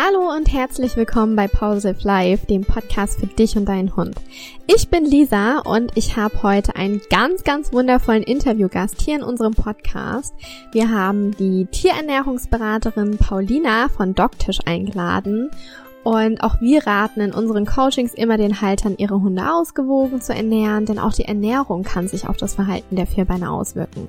Hallo und herzlich willkommen bei Positive Life, dem Podcast für dich und deinen Hund. Ich bin Lisa und ich habe heute einen ganz, ganz wundervollen Interviewgast hier in unserem Podcast. Wir haben die Tierernährungsberaterin Paulina von Dogtisch eingeladen und auch wir raten in unseren Coachings immer den Haltern, ihre Hunde ausgewogen zu ernähren, denn auch die Ernährung kann sich auf das Verhalten der Vierbeiner auswirken.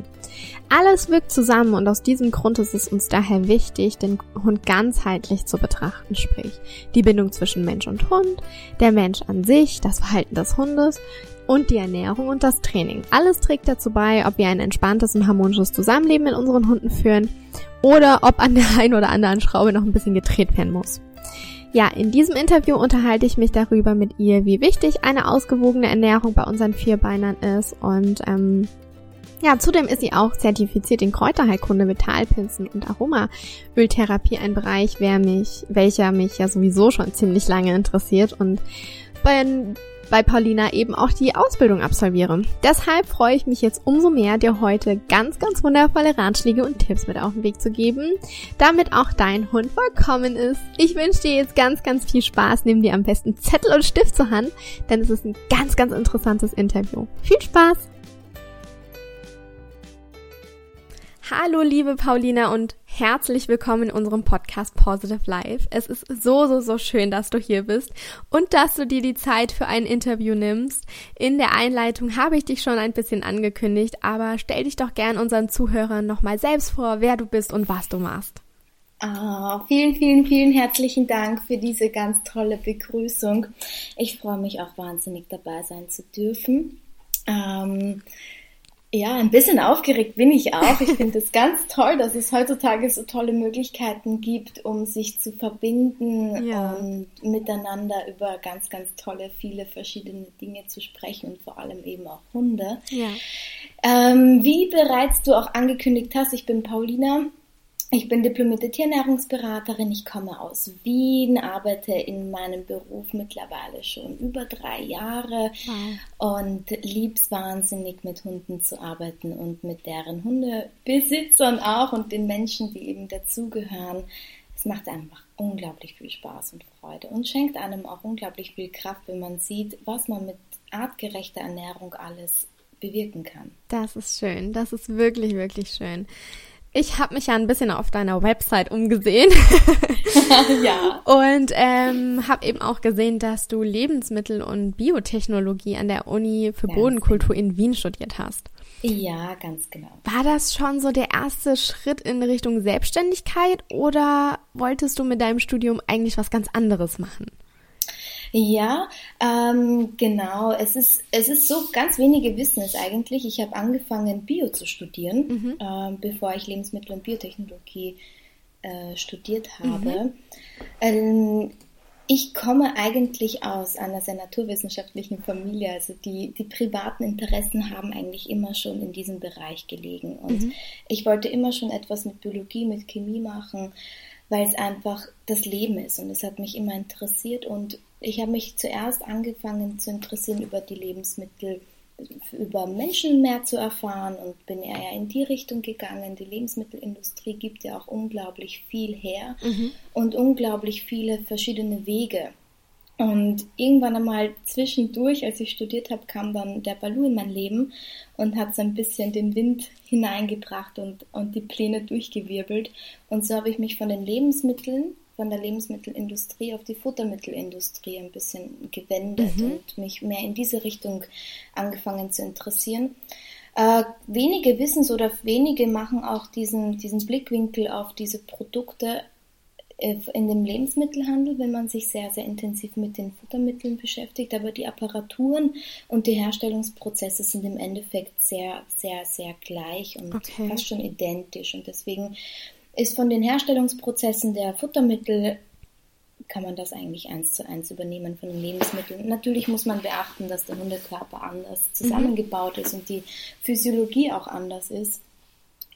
Alles wirkt zusammen und aus diesem Grund ist es uns daher wichtig, den Hund ganzheitlich zu betrachten, sprich die Bindung zwischen Mensch und Hund, der Mensch an sich, das Verhalten des Hundes und die Ernährung und das Training. Alles trägt dazu bei, ob wir ein entspanntes und harmonisches Zusammenleben mit unseren Hunden führen oder ob an der einen oder anderen Schraube noch ein bisschen gedreht werden muss. Ja, in diesem Interview unterhalte ich mich darüber mit ihr, wie wichtig eine ausgewogene Ernährung bei unseren Vierbeinern ist. Und ähm, ja, zudem ist sie auch zertifiziert in Kräuterheilkunde, Vitalpilzen und Aromaöltherapie, ein Bereich, wer mich, welcher mich ja sowieso schon ziemlich lange interessiert. Und bei bei Paulina eben auch die Ausbildung absolviere. Deshalb freue ich mich jetzt umso mehr, dir heute ganz, ganz wundervolle Ratschläge und Tipps mit auf den Weg zu geben, damit auch dein Hund vollkommen ist. Ich wünsche dir jetzt ganz, ganz viel Spaß. Nimm dir am besten Zettel und Stift zur Hand, denn es ist ein ganz, ganz interessantes Interview. Viel Spaß! Hallo liebe Paulina und herzlich willkommen in unserem Podcast Positive Life. Es ist so, so, so schön, dass du hier bist und dass du dir die Zeit für ein Interview nimmst. In der Einleitung habe ich dich schon ein bisschen angekündigt, aber stell dich doch gern unseren Zuhörern nochmal selbst vor, wer du bist und was du machst. Oh, vielen, vielen, vielen herzlichen Dank für diese ganz tolle Begrüßung. Ich freue mich auch wahnsinnig dabei sein zu dürfen. Ähm, ja, ein bisschen aufgeregt bin ich auch. Ich finde es ganz toll, dass es heutzutage so tolle Möglichkeiten gibt, um sich zu verbinden ja. und miteinander über ganz, ganz tolle, viele verschiedene Dinge zu sprechen und vor allem eben auch Hunde. Ja. Ähm, wie bereits du auch angekündigt hast, ich bin Paulina. Ich bin diplomierte Tierernährungsberaterin. Ich komme aus Wien, arbeite in meinem Beruf mittlerweile schon über drei Jahre wow. und lieb's wahnsinnig mit Hunden zu arbeiten und mit deren Hundebesitzern auch und den Menschen, die eben dazugehören. Es macht einfach unglaublich viel Spaß und Freude und schenkt einem auch unglaublich viel Kraft, wenn man sieht, was man mit artgerechter Ernährung alles bewirken kann. Das ist schön. Das ist wirklich, wirklich schön. Ich habe mich ja ein bisschen auf deiner Website umgesehen. ja. Und ähm, habe eben auch gesehen, dass du Lebensmittel- und Biotechnologie an der Uni für ganz Bodenkultur genau. in Wien studiert hast. Ja, ganz genau. War das schon so der erste Schritt in Richtung Selbstständigkeit oder wolltest du mit deinem Studium eigentlich was ganz anderes machen? Ja, ähm, genau. Es ist, es ist so, ganz wenige wissen es eigentlich. Ich habe angefangen, Bio zu studieren, mhm. ähm, bevor ich Lebensmittel- und Biotechnologie äh, studiert habe. Mhm. Ähm, ich komme eigentlich aus einer sehr naturwissenschaftlichen Familie. Also die, die privaten Interessen haben eigentlich immer schon in diesem Bereich gelegen. Und mhm. ich wollte immer schon etwas mit Biologie, mit Chemie machen, weil es einfach das Leben ist. Und es hat mich immer interessiert. Und ich habe mich zuerst angefangen zu interessieren über die Lebensmittel, über Menschen mehr zu erfahren und bin eher in die Richtung gegangen. Die Lebensmittelindustrie gibt ja auch unglaublich viel her mhm. und unglaublich viele verschiedene Wege. Und irgendwann einmal zwischendurch, als ich studiert habe, kam dann der Balu in mein Leben und hat so ein bisschen den Wind hineingebracht und, und die Pläne durchgewirbelt. Und so habe ich mich von den Lebensmitteln von der Lebensmittelindustrie auf die Futtermittelindustrie ein bisschen gewendet mhm. und mich mehr in diese Richtung angefangen zu interessieren. Äh, wenige wissen es oder wenige machen auch diesen, diesen Blickwinkel auf diese Produkte äh, in dem Lebensmittelhandel, wenn man sich sehr, sehr intensiv mit den Futtermitteln beschäftigt. Aber die Apparaturen und die Herstellungsprozesse sind im Endeffekt sehr, sehr, sehr gleich und okay. fast schon identisch. Und deswegen ist von den Herstellungsprozessen der Futtermittel kann man das eigentlich eins zu eins übernehmen von den Lebensmitteln. Natürlich muss man beachten, dass der Hundekörper anders mhm. zusammengebaut mhm. ist und die Physiologie auch anders ist.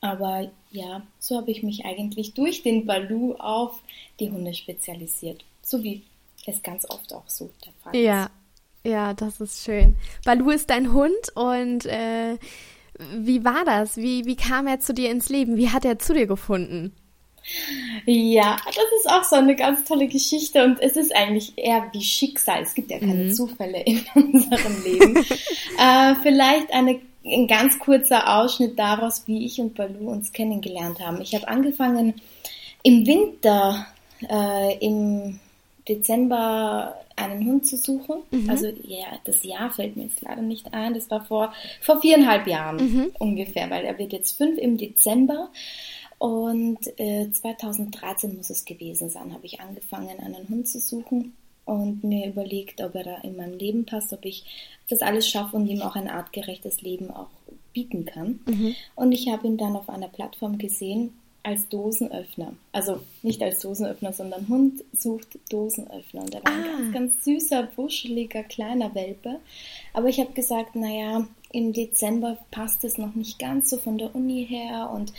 Aber ja, so habe ich mich eigentlich durch den Balu auf die Hunde spezialisiert. So wie es ganz oft auch so der Fall ist. Ja, ja, das ist schön. Balu ist dein Hund und äh, wie war das? Wie, wie kam er zu dir ins Leben? Wie hat er zu dir gefunden? Ja, das ist auch so eine ganz tolle Geschichte und es ist eigentlich eher wie Schicksal. Es gibt ja keine mhm. Zufälle in unserem Leben. äh, vielleicht eine, ein ganz kurzer Ausschnitt daraus, wie ich und Balu uns kennengelernt haben. Ich habe angefangen im Winter, äh, im Dezember einen Hund zu suchen. Mhm. Also ja, das Jahr fällt mir jetzt leider nicht ein. Das war vor, vor viereinhalb Jahren mhm. ungefähr, weil er wird jetzt fünf im Dezember. Und äh, 2013 muss es gewesen sein, habe ich angefangen, einen Hund zu suchen und mir überlegt, ob er da in mein Leben passt, ob ich das alles schaffe und ihm auch ein artgerechtes Leben auch bieten kann. Mhm. Und ich habe ihn dann auf einer Plattform gesehen als Dosenöffner. Also nicht als Dosenöffner, sondern Hund sucht Dosenöffner. Und er war ah. ein ganz, ganz süßer, wuscheliger, kleiner Welpe. Aber ich habe gesagt, naja, im Dezember passt es noch nicht ganz so von der Uni her und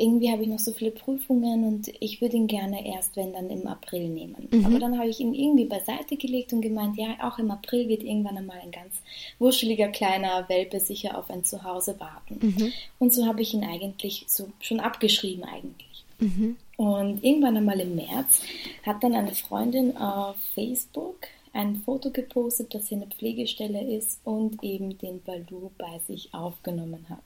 irgendwie habe ich noch so viele Prüfungen und ich würde ihn gerne erst, wenn dann im April nehmen. Mhm. Aber dann habe ich ihn irgendwie beiseite gelegt und gemeint, ja, auch im April wird irgendwann einmal ein ganz wuscheliger kleiner Welpe sicher auf ein Zuhause warten. Mhm. Und so habe ich ihn eigentlich so schon abgeschrieben eigentlich. Mhm. Und irgendwann einmal im März hat dann eine Freundin auf Facebook ein Foto gepostet, dass sie eine Pflegestelle ist und eben den Balu bei sich aufgenommen hat.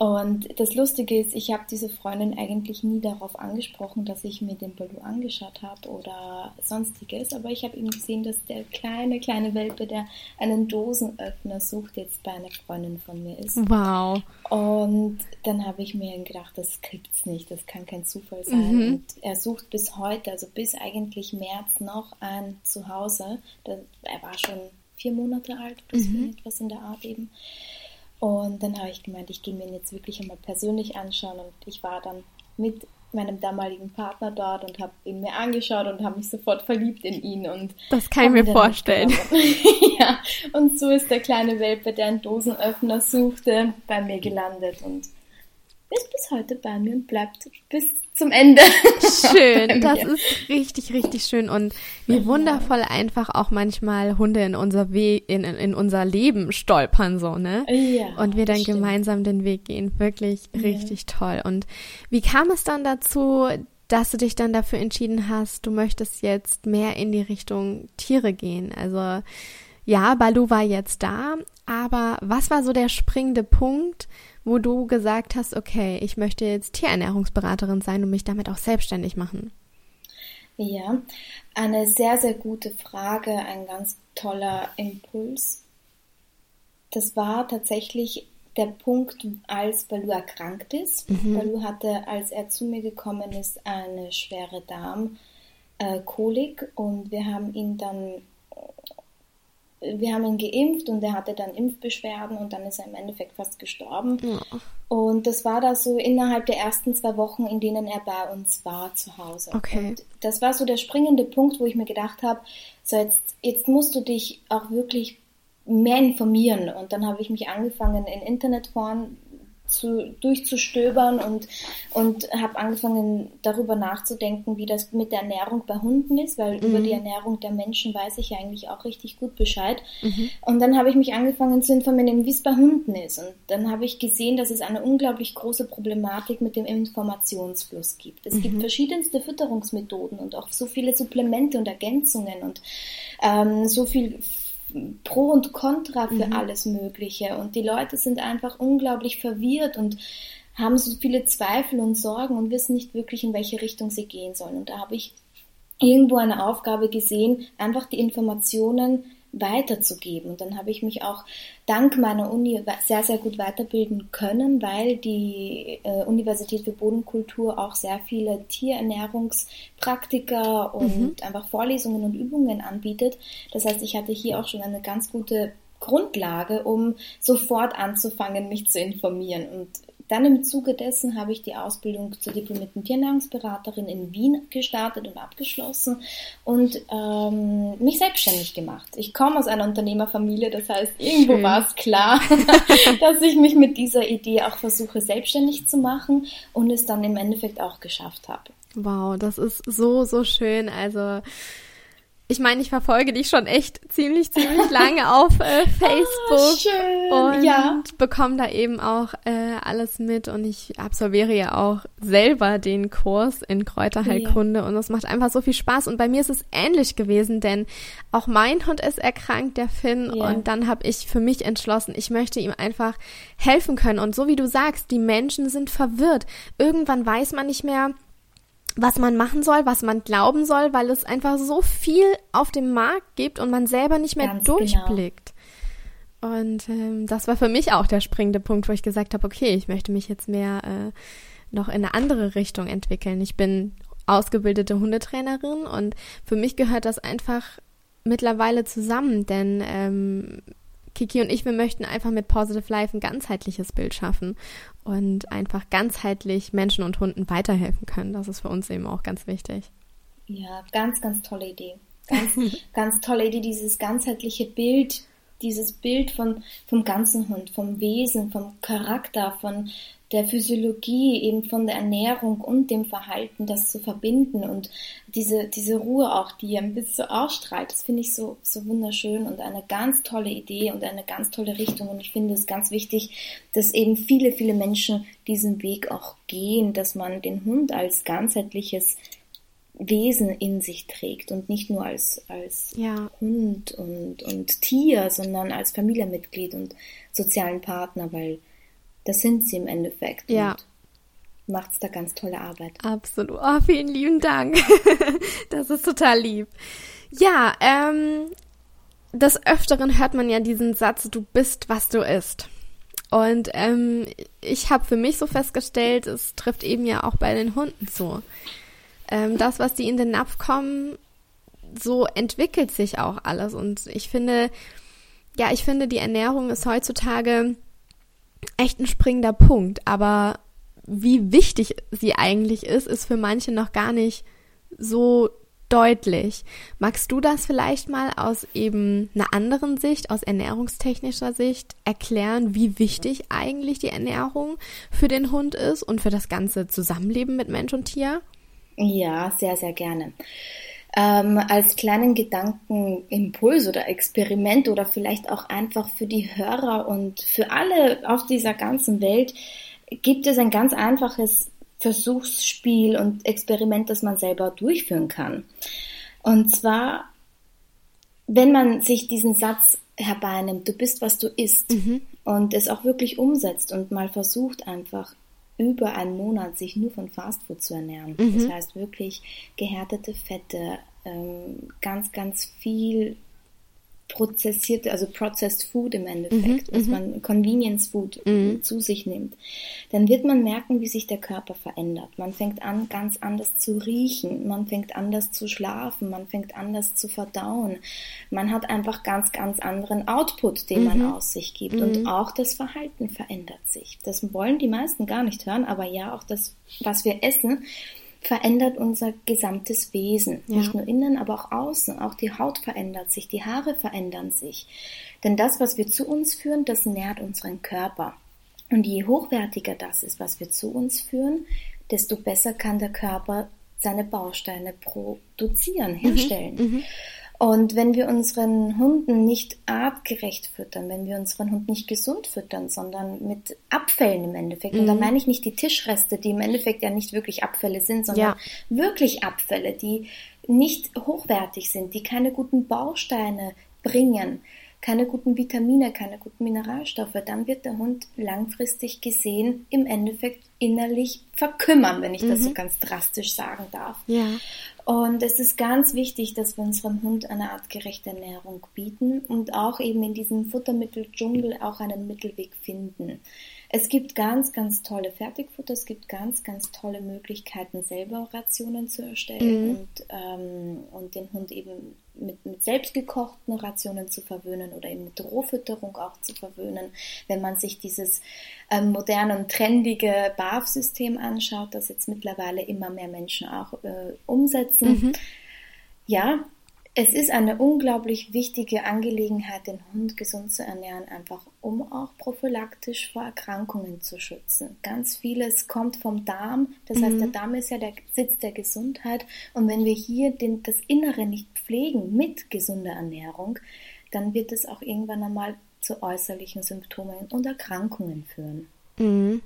Und das Lustige ist, ich habe diese Freundin eigentlich nie darauf angesprochen, dass ich mir den Balu angeschaut habe oder sonstiges, aber ich habe eben gesehen, dass der kleine, kleine Welpe, der einen Dosenöffner sucht, jetzt bei einer Freundin von mir ist. Wow. Und dann habe ich mir gedacht, das gibt's nicht, das kann kein Zufall sein. Mhm. Und er sucht bis heute, also bis eigentlich März noch ein Zuhause. Er war schon vier Monate alt, mhm. etwas in der Art eben. Und dann habe ich gemeint, ich gehe mir ihn jetzt wirklich einmal persönlich anschauen. Und ich war dann mit meinem damaligen Partner dort und habe ihn mir angeschaut und habe mich sofort verliebt in ihn. Und das kann ich mir vorstellen. ja, und so ist der kleine Welpe, der einen Dosenöffner suchte, bei mir gelandet. Und ist bis heute bei mir und bleibt bis zum Ende. Schön, das ist richtig, richtig schön und wie wundervoll einfach auch manchmal Hunde in unser Weg, in, in unser Leben stolpern so, ne? Ja. Und wir dann gemeinsam den Weg gehen. Wirklich ja. richtig toll. Und wie kam es dann dazu, dass du dich dann dafür entschieden hast, du möchtest jetzt mehr in die Richtung Tiere gehen? Also ja, Balu war jetzt da, aber was war so der springende Punkt, wo du gesagt hast, okay, ich möchte jetzt Tierernährungsberaterin sein und mich damit auch selbstständig machen? Ja, eine sehr, sehr gute Frage, ein ganz toller Impuls. Das war tatsächlich der Punkt, als Balu erkrankt ist. Mhm. Balu hatte, als er zu mir gekommen ist, eine schwere Darmkolik und wir haben ihn dann wir haben ihn geimpft und er hatte dann Impfbeschwerden und dann ist er im Endeffekt fast gestorben. Ja. Und das war da so innerhalb der ersten zwei Wochen, in denen er bei uns war zu Hause. Okay. Und das war so der springende Punkt, wo ich mir gedacht habe, so jetzt, jetzt musst du dich auch wirklich mehr informieren. Und dann habe ich mich angefangen, in Internetforen zu, durchzustöbern und, und habe angefangen darüber nachzudenken, wie das mit der Ernährung bei Hunden ist, weil mhm. über die Ernährung der Menschen weiß ich eigentlich auch richtig gut Bescheid. Mhm. Und dann habe ich mich angefangen zu informieren, wie es bei Hunden ist. Und dann habe ich gesehen, dass es eine unglaublich große Problematik mit dem Informationsfluss gibt. Es mhm. gibt verschiedenste Fütterungsmethoden und auch so viele Supplemente und Ergänzungen und ähm, so viel Pro und Contra für mhm. alles Mögliche. Und die Leute sind einfach unglaublich verwirrt und haben so viele Zweifel und Sorgen und wissen nicht wirklich, in welche Richtung sie gehen sollen. Und da habe ich irgendwo eine Aufgabe gesehen, einfach die Informationen weiterzugeben. Und dann habe ich mich auch dank meiner Uni sehr, sehr gut weiterbilden können, weil die äh, Universität für Bodenkultur auch sehr viele Tierernährungspraktika und mhm. einfach Vorlesungen und Übungen anbietet. Das heißt, ich hatte hier auch schon eine ganz gute Grundlage, um sofort anzufangen, mich zu informieren. Und dann im Zuge dessen habe ich die Ausbildung zur diplomierten Tiernahrungsberaterin in Wien gestartet und abgeschlossen und ähm, mich selbstständig gemacht. Ich komme aus einer Unternehmerfamilie, das heißt, irgendwo Schön. war es klar, dass ich mich mit dieser Idee auch versuche, selbstständig zu machen und es dann im Endeffekt auch geschafft habe. Wow, das ist so, so schön. Also ich meine, ich verfolge dich schon echt ziemlich, ziemlich lange auf äh, Facebook Schön, und ja. bekomme da eben auch äh, alles mit und ich absolviere ja auch selber den Kurs in Kräuterheilkunde Ja. und es macht einfach so viel Spaß und bei mir ist es ähnlich gewesen, denn auch mein Hund ist erkrankt, der Finn Ja. und dann habe ich für mich entschlossen, ich möchte ihm einfach helfen können und so wie du sagst, die Menschen sind verwirrt. Irgendwann weiß man nicht mehr, was man machen soll, was man glauben soll, weil es einfach so viel auf dem Markt gibt und man selber nicht mehr Ganz genau. durchblickt. Und ähm, das war für mich auch der springende Punkt, wo ich gesagt habe, okay, ich möchte mich jetzt mehr äh, noch in eine andere Richtung entwickeln. Ich bin ausgebildete Hundetrainerin und für mich gehört das einfach mittlerweile zusammen, denn ähm, Kiki und ich, wir möchten einfach mit Positive Life ein ganzheitliches Bild schaffen und einfach ganzheitlich Menschen und Hunden weiterhelfen können. Das ist für uns eben auch ganz wichtig. Ja, ganz, ganz tolle Idee. Ganz, ganz tolle Idee, dieses ganzheitliche Bild, dieses Bild von, vom ganzen Hund, vom Wesen, vom Charakter, von der Physiologie, eben von der Ernährung und dem Verhalten, das zu verbinden und diese, diese Ruhe auch, die ein bisschen ausstrahlt, das finde ich so, so wunderschön und eine ganz tolle Idee und eine ganz tolle Richtung und ich finde es ganz wichtig, dass eben viele, viele Menschen diesen Weg auch gehen, dass man den Hund als ganzheitliches Wesen in sich trägt und nicht nur als, als Ja. Hund und, und Tier, sondern als Familienmitglied und sozialen Partner, weil das sind sie im Endeffekt. Ja. Und macht's da ganz tolle Arbeit. Absolut. Oh, vielen lieben Dank. das ist total lieb. Ja, ähm, des Öfteren hört man ja diesen Satz, du bist, was du isst. Und ähm, ich habe für mich so festgestellt, es trifft eben ja auch bei den Hunden so. Ähm, das, was die in den Napf kommen, so entwickelt sich auch alles. Und ich finde, ja, ich finde, die Ernährung ist heutzutage echt ein springender Punkt. Aber wie wichtig sie eigentlich ist, ist für manche noch gar nicht so deutlich. Magst du das vielleicht mal aus eben einer anderen Sicht, aus ernährungstechnischer Sicht erklären, wie wichtig eigentlich die Ernährung für den Hund ist und für das ganze Zusammenleben mit Mensch und Tier? Ja, sehr, sehr gerne. Ähm, als kleinen Gedankenimpuls oder Experiment oder vielleicht auch einfach für die Hörer und für alle auf dieser ganzen Welt gibt es ein ganz einfaches Versuchsspiel und Experiment, das man selber durchführen kann. Und zwar, wenn man sich diesen Satz herbeinimmt, du bist, was du isst, und es auch wirklich umsetzt und mal versucht einfach über einen Monat sich nur von Fastfood zu ernähren. Das heißt wirklich gehärtete Fette, ähm, ganz, ganz viel prozessierte, also processed food im Endeffekt, dass man Convenience Food zu sich nimmt, dann wird man merken, wie sich der Körper verändert. Man fängt an, ganz anders zu riechen, man fängt anders zu schlafen, man fängt anders zu verdauen. Man hat einfach ganz, ganz anderen Output, den man aus sich gibt. Und auch das Verhalten verändert sich. Das wollen die meisten gar nicht hören, aber ja, auch das, was wir essen, verändert unser gesamtes Wesen. Ja. Nicht nur innen, aber auch außen. Auch die Haut verändert sich, die Haare verändern sich. Denn das, was wir zu uns führen, das nährt unseren Körper. Und je hochwertiger das ist, was wir zu uns führen, desto besser kann der Körper seine Bausteine produzieren, herstellen. Und wenn wir unseren Hunden nicht artgerecht füttern, wenn wir unseren Hund nicht gesund füttern, sondern mit Abfällen im Endeffekt, und da meine ich nicht die Tischreste, die im Endeffekt ja nicht wirklich Abfälle sind, sondern Ja. wirklich Abfälle, die nicht hochwertig sind, die keine guten Bausteine bringen, keine guten Vitamine, keine guten Mineralstoffe, dann wird der Hund langfristig gesehen im Endeffekt innerlich verkümmern, wenn ich das so ganz drastisch sagen darf. Ja. Und es ist ganz wichtig, dass wir unserem Hund eine artgerechte Ernährung bieten und auch eben in diesem Futtermitteldschungel auch einen Mittelweg finden. Es gibt ganz, ganz tolle Fertigfutter, es gibt ganz, ganz tolle Möglichkeiten, selber Rationen zu erstellen und, ähm, und den Hund eben mit, mit selbstgekochten Rationen zu verwöhnen oder eben mit Rohfütterung auch zu verwöhnen. Wenn man sich dieses ähm, moderne und trendige BAF-System anschaut, das jetzt mittlerweile immer mehr Menschen auch äh, umsetzen. Ja, es ist eine unglaublich wichtige Angelegenheit, den Hund gesund zu ernähren, einfach um auch prophylaktisch vor Erkrankungen zu schützen. Ganz vieles kommt vom Darm, das mhm. heißt, der Darm ist ja der Sitz der Gesundheit und wenn wir hier den, das Innere nicht pflegen mit gesunder Ernährung, dann wird es auch irgendwann einmal zu äußerlichen Symptomen und Erkrankungen führen. Mhm.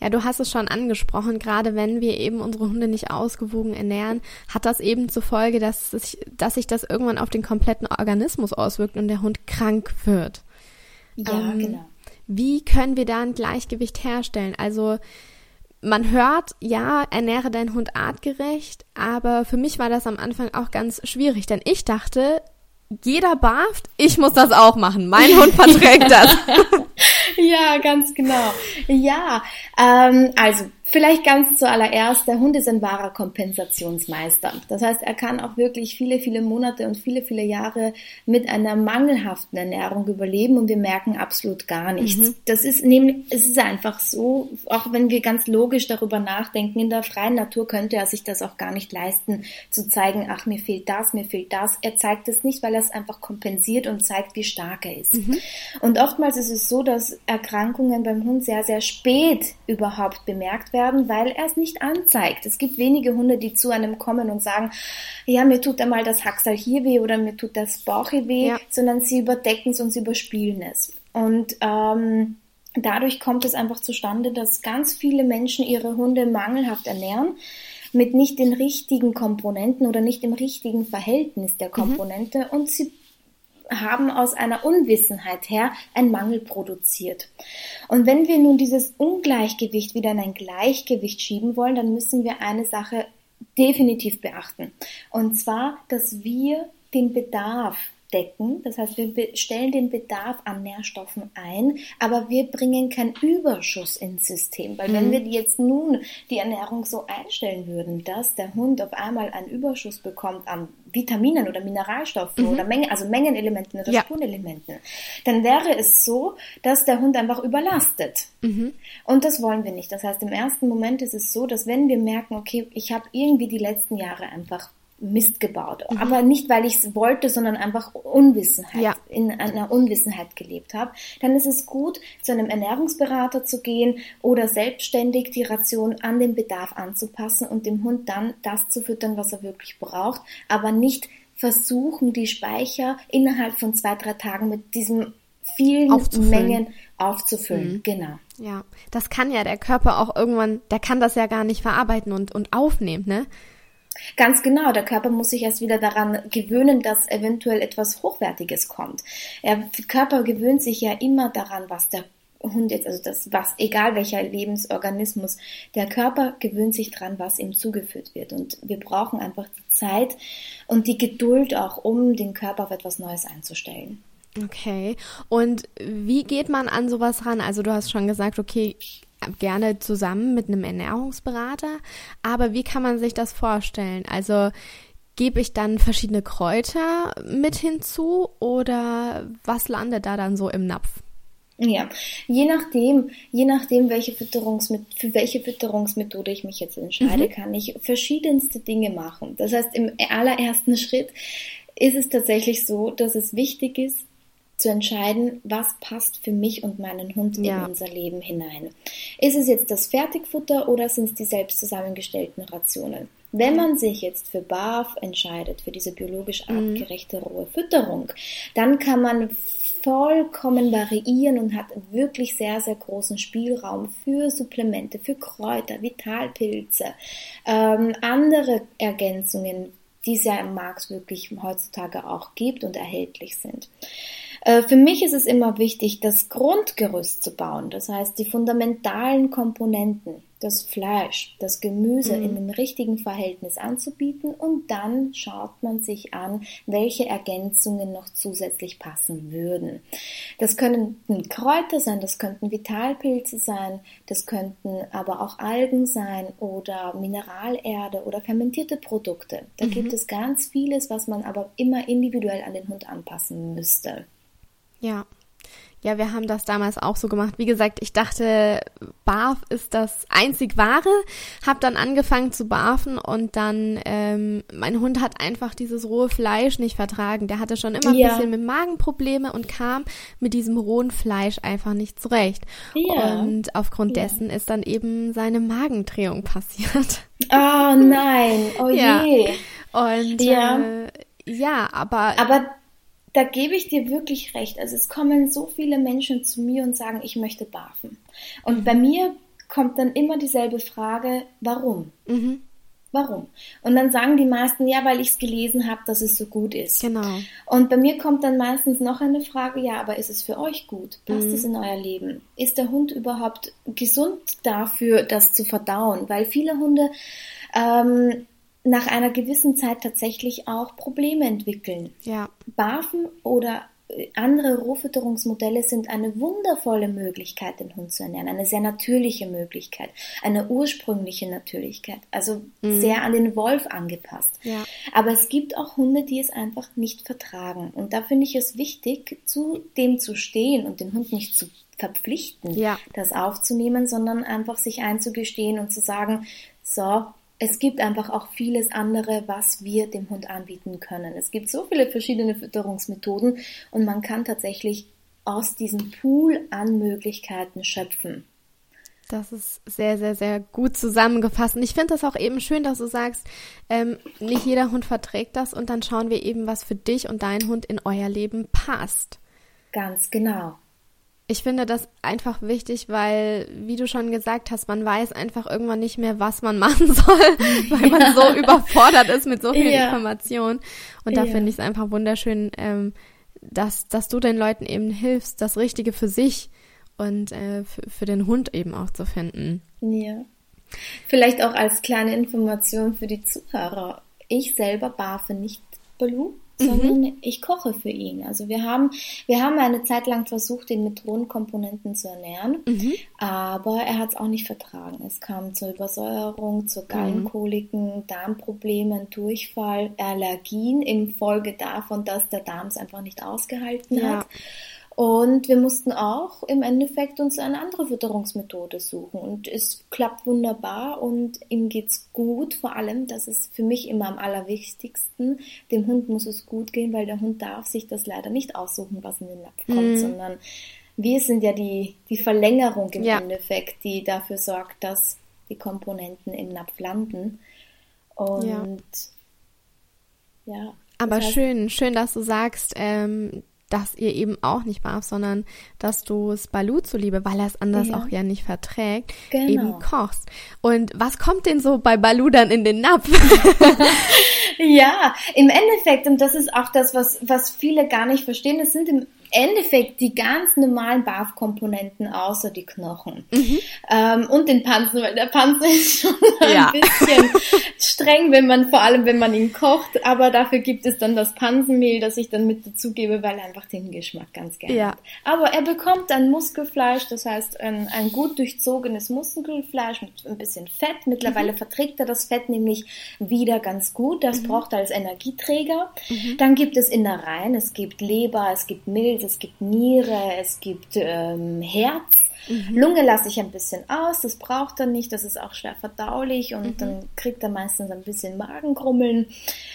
Ja, du hast es schon angesprochen, gerade wenn wir eben unsere Hunde nicht ausgewogen ernähren, hat das eben zur Folge, dass sich, dass sich das irgendwann auf den kompletten Organismus auswirkt und der Hund krank wird. Ja, ähm, genau. Wie können wir da ein Gleichgewicht herstellen? Also man hört, ja, ernähre deinen Hund artgerecht, aber für mich war das am Anfang auch ganz schwierig, denn ich dachte, jeder barft, ich muss das auch machen. Mein Hund verträgt das. ja, ganz genau. Ja, ähm, also Vielleicht ganz zuallererst, der Hund ist ein wahrer Kompensationsmeister. Das heißt, er kann auch wirklich viele, viele Monate und viele, viele Jahre mit einer mangelhaften Ernährung überleben und wir merken absolut gar nichts. Mhm. Das ist nämlich, es ist einfach so, auch wenn wir ganz logisch darüber nachdenken, in der freien Natur könnte er sich das auch gar nicht leisten, zu zeigen, ach, mir fehlt das, mir fehlt das. Er zeigt es nicht, weil er es einfach kompensiert und zeigt, wie stark er ist. Mhm. Und oftmals ist es so, dass Erkrankungen beim Hund sehr, sehr spät überhaupt bemerkt werden werden, weil er es nicht anzeigt. Es gibt wenige Hunde, die zu einem kommen und sagen, ja, mir tut einmal das Haxal hier weh oder mir tut das Bauch weh, ja. sondern sie überdecken es und sie überspielen es. Und ähm, dadurch kommt es einfach zustande, dass ganz viele Menschen ihre Hunde mangelhaft ernähren mit nicht den richtigen Komponenten oder nicht dem richtigen Verhältnis der mhm. Komponente mhm. und sie haben aus einer Unwissenheit her einen Mangel produziert. Und wenn wir nun dieses Ungleichgewicht wieder in ein Gleichgewicht schieben wollen, dann müssen wir eine Sache definitiv beachten. Und zwar, dass wir den Bedarf decken. Das heißt, wir stellen den Bedarf an Nährstoffen ein, aber wir bringen keinen Überschuss ins System. Weil mhm. wenn wir jetzt nun die Ernährung so einstellen würden, dass der Hund auf einmal einen Überschuss bekommt an Vitaminen oder Mineralstoffen mhm. oder Mengen, also Mengenelementen oder ja. Spurenelementen, dann wäre es so, dass der Hund einfach überlastet. Mhm. Und das wollen wir nicht. Das heißt, im ersten Moment ist es so, dass wenn wir merken, okay, ich habe irgendwie die letzten Jahre einfach Mist gebaut. Mhm. Aber nicht, weil ich es wollte, sondern einfach Unwissenheit, ja. in einer Unwissenheit gelebt habe. Dann ist es gut, zu einem Ernährungsberater zu gehen oder selbstständig die Ration an den Bedarf anzupassen und dem Hund dann das zu füttern, was er wirklich braucht, aber nicht versuchen, die Speicher innerhalb von zwei, drei Tagen mit diesen vielen aufzufüllen. Mengen aufzufüllen. Mhm. Genau. Ja, das kann ja der Körper auch irgendwann, der kann das ja gar nicht verarbeiten und, und aufnehmen, ne? Ganz genau, der Körper muss sich erst wieder daran gewöhnen, dass eventuell etwas Hochwertiges kommt. Der Körper gewöhnt sich ja immer daran, was der Hund jetzt, also das, was, egal welcher Lebensorganismus, der Körper gewöhnt sich dran, was ihm zugeführt wird. Und wir brauchen einfach die Zeit und die Geduld auch, um den Körper auf etwas Neues einzustellen. Okay. Und wie geht man an sowas ran? Also du hast schon gesagt, okay, gerne zusammen mit einem Ernährungsberater. Aber wie kann man sich das vorstellen? Also gebe ich dann verschiedene Kräuter mit hinzu oder was landet da dann so im Napf? Ja, je nachdem, je nachdem, welche Fütterungsmet für welche Fütterungsmethode ich mich jetzt entscheide, mhm. kann ich verschiedenste Dinge machen. Das heißt, im allerersten Schritt ist es tatsächlich so, dass es wichtig ist, zu entscheiden, was passt für mich und meinen Hund ja. in unser Leben hinein. Ist es jetzt das Fertigfutter oder sind es die selbst zusammengestellten Rationen? Wenn man sich jetzt für BAF entscheidet, für diese biologisch mhm. artgerechte rohe Fütterung, dann kann man vollkommen variieren und hat wirklich sehr, sehr großen Spielraum für Supplemente, für Kräuter, Vitalpilze, ähm, andere Ergänzungen, die es ja im Markt wirklich heutzutage auch gibt und erhältlich sind. Äh, für mich ist es immer wichtig, das Grundgerüst zu bauen, das heißt die fundamentalen Komponenten, das Fleisch, das Gemüse mhm. in dem richtigen Verhältnis anzubieten und dann schaut man sich an, welche Ergänzungen noch zusätzlich passen würden. Das können Kräuter sein, das könnten Vitalpilze sein, das könnten aber auch Algen sein oder Mineralerde oder fermentierte Produkte. Da mhm. gibt es ganz vieles, was man aber immer individuell an den Hund anpassen müsste. Ja. Ja, wir haben das damals auch so gemacht. Wie gesagt, ich dachte, Barf ist das einzig wahre. Hab dann angefangen zu barfen und dann, ähm, mein Hund hat einfach dieses rohe Fleisch nicht vertragen. Der hatte schon immer ja. ein bisschen mit Magenprobleme und kam mit diesem rohen Fleisch einfach nicht zurecht. Ja. Und aufgrund ja. dessen ist dann eben seine Magendrehung passiert. Oh nein, oh je. Und ja, äh, ja aber. Aber da gebe ich dir wirklich recht. Also es kommen so viele Menschen zu mir und sagen, ich möchte barfen. Und mhm. bei mir kommt dann immer dieselbe Frage, warum? Mhm. Warum? Und dann sagen die meisten, ja, weil ich es gelesen habe, dass es so gut ist. Genau. Und bei mir kommt dann meistens noch eine Frage, ja, aber ist es für euch gut? Passt mhm. es in euer Leben? Ist der Hund überhaupt gesund dafür, das zu verdauen? Weil viele Hunde ähm, nach einer gewissen Zeit tatsächlich auch Probleme entwickeln. Ja. Barfen oder äh, andere Rohfütterungsmodelle sind eine wundervolle Möglichkeit, den Hund zu ernähren, eine sehr natürliche Möglichkeit, eine ursprüngliche Natürlichkeit, also mhm. sehr an den Wolf angepasst. Ja. Aber es gibt auch Hunde, die es einfach nicht vertragen. Und da finde ich es wichtig, zu dem zu stehen und den Hund nicht zu verpflichten, ja. das aufzunehmen, sondern einfach sich einzugestehen und zu sagen, so, es gibt einfach auch vieles andere, was wir dem Hund anbieten können. Es gibt so viele verschiedene Fütterungsmethoden und man kann tatsächlich aus diesem Pool an Möglichkeiten schöpfen. Das ist sehr, sehr, sehr gut zusammengefasst. Und ich finde das auch eben schön, dass du sagst, ähm, nicht jeder Hund verträgt das und dann schauen wir eben, was für dich und dein Hund in euer Leben passt. Ganz genau. Ich finde das einfach wichtig, weil, wie du schon gesagt hast, man weiß einfach irgendwann nicht mehr, was man machen soll, weil man so überfordert ist mit so viel ja. Information. Und da ja. finde ich es einfach wunderschön, ähm, dass, dass du den Leuten eben hilfst, das Richtige für sich und äh, für, für den Hund eben auch zu finden. Ja. Vielleicht auch als kleine Information für die Zuhörer. Ich selber barfe nicht Baloo sondern mhm. ich koche für ihn. Also wir haben, wir haben eine Zeit lang versucht, ihn mit rohen Komponenten zu ernähren, mhm. aber er hat es auch nicht vertragen. Es kam zur Übersäuerung, zu Gallenkoliken, mhm. Darmproblemen, Durchfall, Allergien infolge davon, dass der Darm es einfach nicht ausgehalten ja. hat. Und wir mussten auch im Endeffekt uns eine andere Fütterungsmethode suchen. Und es klappt wunderbar und ihm geht's gut. Vor allem, das ist für mich immer am allerwichtigsten. Dem Hund muss es gut gehen, weil der Hund darf sich das leider nicht aussuchen, was in den Napf kommt, mhm. sondern wir sind ja die, die Verlängerung im ja. Endeffekt, die dafür sorgt, dass die Komponenten im Napf landen. Und ja. ja Aber heißt, schön, schön, dass du sagst, ähm, dass ihr eben auch nicht barf, sondern dass du es Balu zuliebe, weil er es anders ja. auch ja nicht verträgt, genau. eben kochst. Und was kommt denn so bei Balu dann in den Napf? ja, im Endeffekt, und das ist auch das, was, was viele gar nicht verstehen, es sind im Endeffekt die ganz normalen BAF-Komponenten außer die Knochen. Mhm. Ähm, und den Panzer, weil der Panzer ist schon ja. ein bisschen streng, wenn man, vor allem wenn man ihn kocht, aber dafür gibt es dann das Pansenmehl, das ich dann mit dazugebe, weil er einfach den Geschmack ganz gerne ja. hat. Aber er bekommt dann Muskelfleisch, das heißt ein, ein gut durchzogenes Muskelfleisch mit ein bisschen Fett. Mittlerweile mhm. verträgt er das Fett nämlich wieder ganz gut. Das mhm. braucht er als Energieträger. Mhm. Dann gibt es Innereien, es gibt Leber, es gibt Milch, es gibt Niere, es gibt ähm, Herz. Mhm. Lunge lasse ich ein bisschen aus, das braucht er nicht, das ist auch schwer verdaulich und mhm. dann kriegt er meistens ein bisschen Magenkrummeln.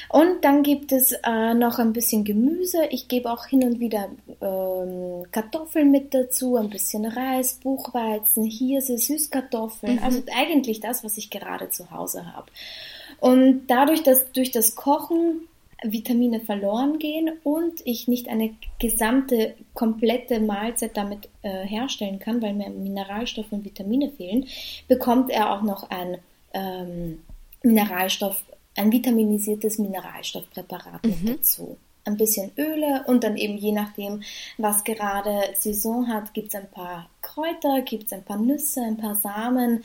Und dann gibt es äh, noch ein bisschen Gemüse. Ich gebe auch hin und wieder ähm, Kartoffeln mit dazu, ein bisschen Reis, Buchweizen, Hirse, Süßkartoffeln. Mhm. Also eigentlich das, was ich gerade zu Hause habe. Und dadurch, dass durch das Kochen Vitamine verloren gehen und ich nicht eine gesamte, komplette Mahlzeit damit äh, herstellen kann, weil mir Mineralstoffe und Vitamine fehlen, bekommt er auch noch ein ähm, Mineralstoff, ein vitaminisiertes Mineralstoffpräparat mhm. mit dazu. Ein bisschen Öle und dann eben je nachdem, was gerade Saison hat, gibt es ein paar Kräuter, gibt es ein paar Nüsse, ein paar Samen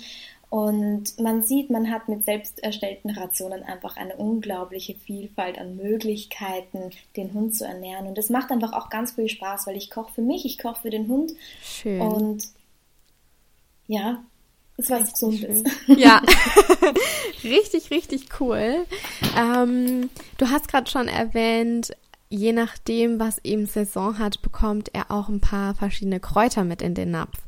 und man sieht, man hat mit selbst erstellten Rationen einfach eine unglaubliche Vielfalt an Möglichkeiten, den Hund zu ernähren. Und es macht einfach auch ganz viel Spaß, weil ich koche für mich, ich koche für den Hund. Schön. Und ja, es war Gesundes. Ja, richtig, richtig cool. Ähm, du hast gerade schon erwähnt, je nachdem, was eben Saison hat, bekommt er auch ein paar verschiedene Kräuter mit in den Napf.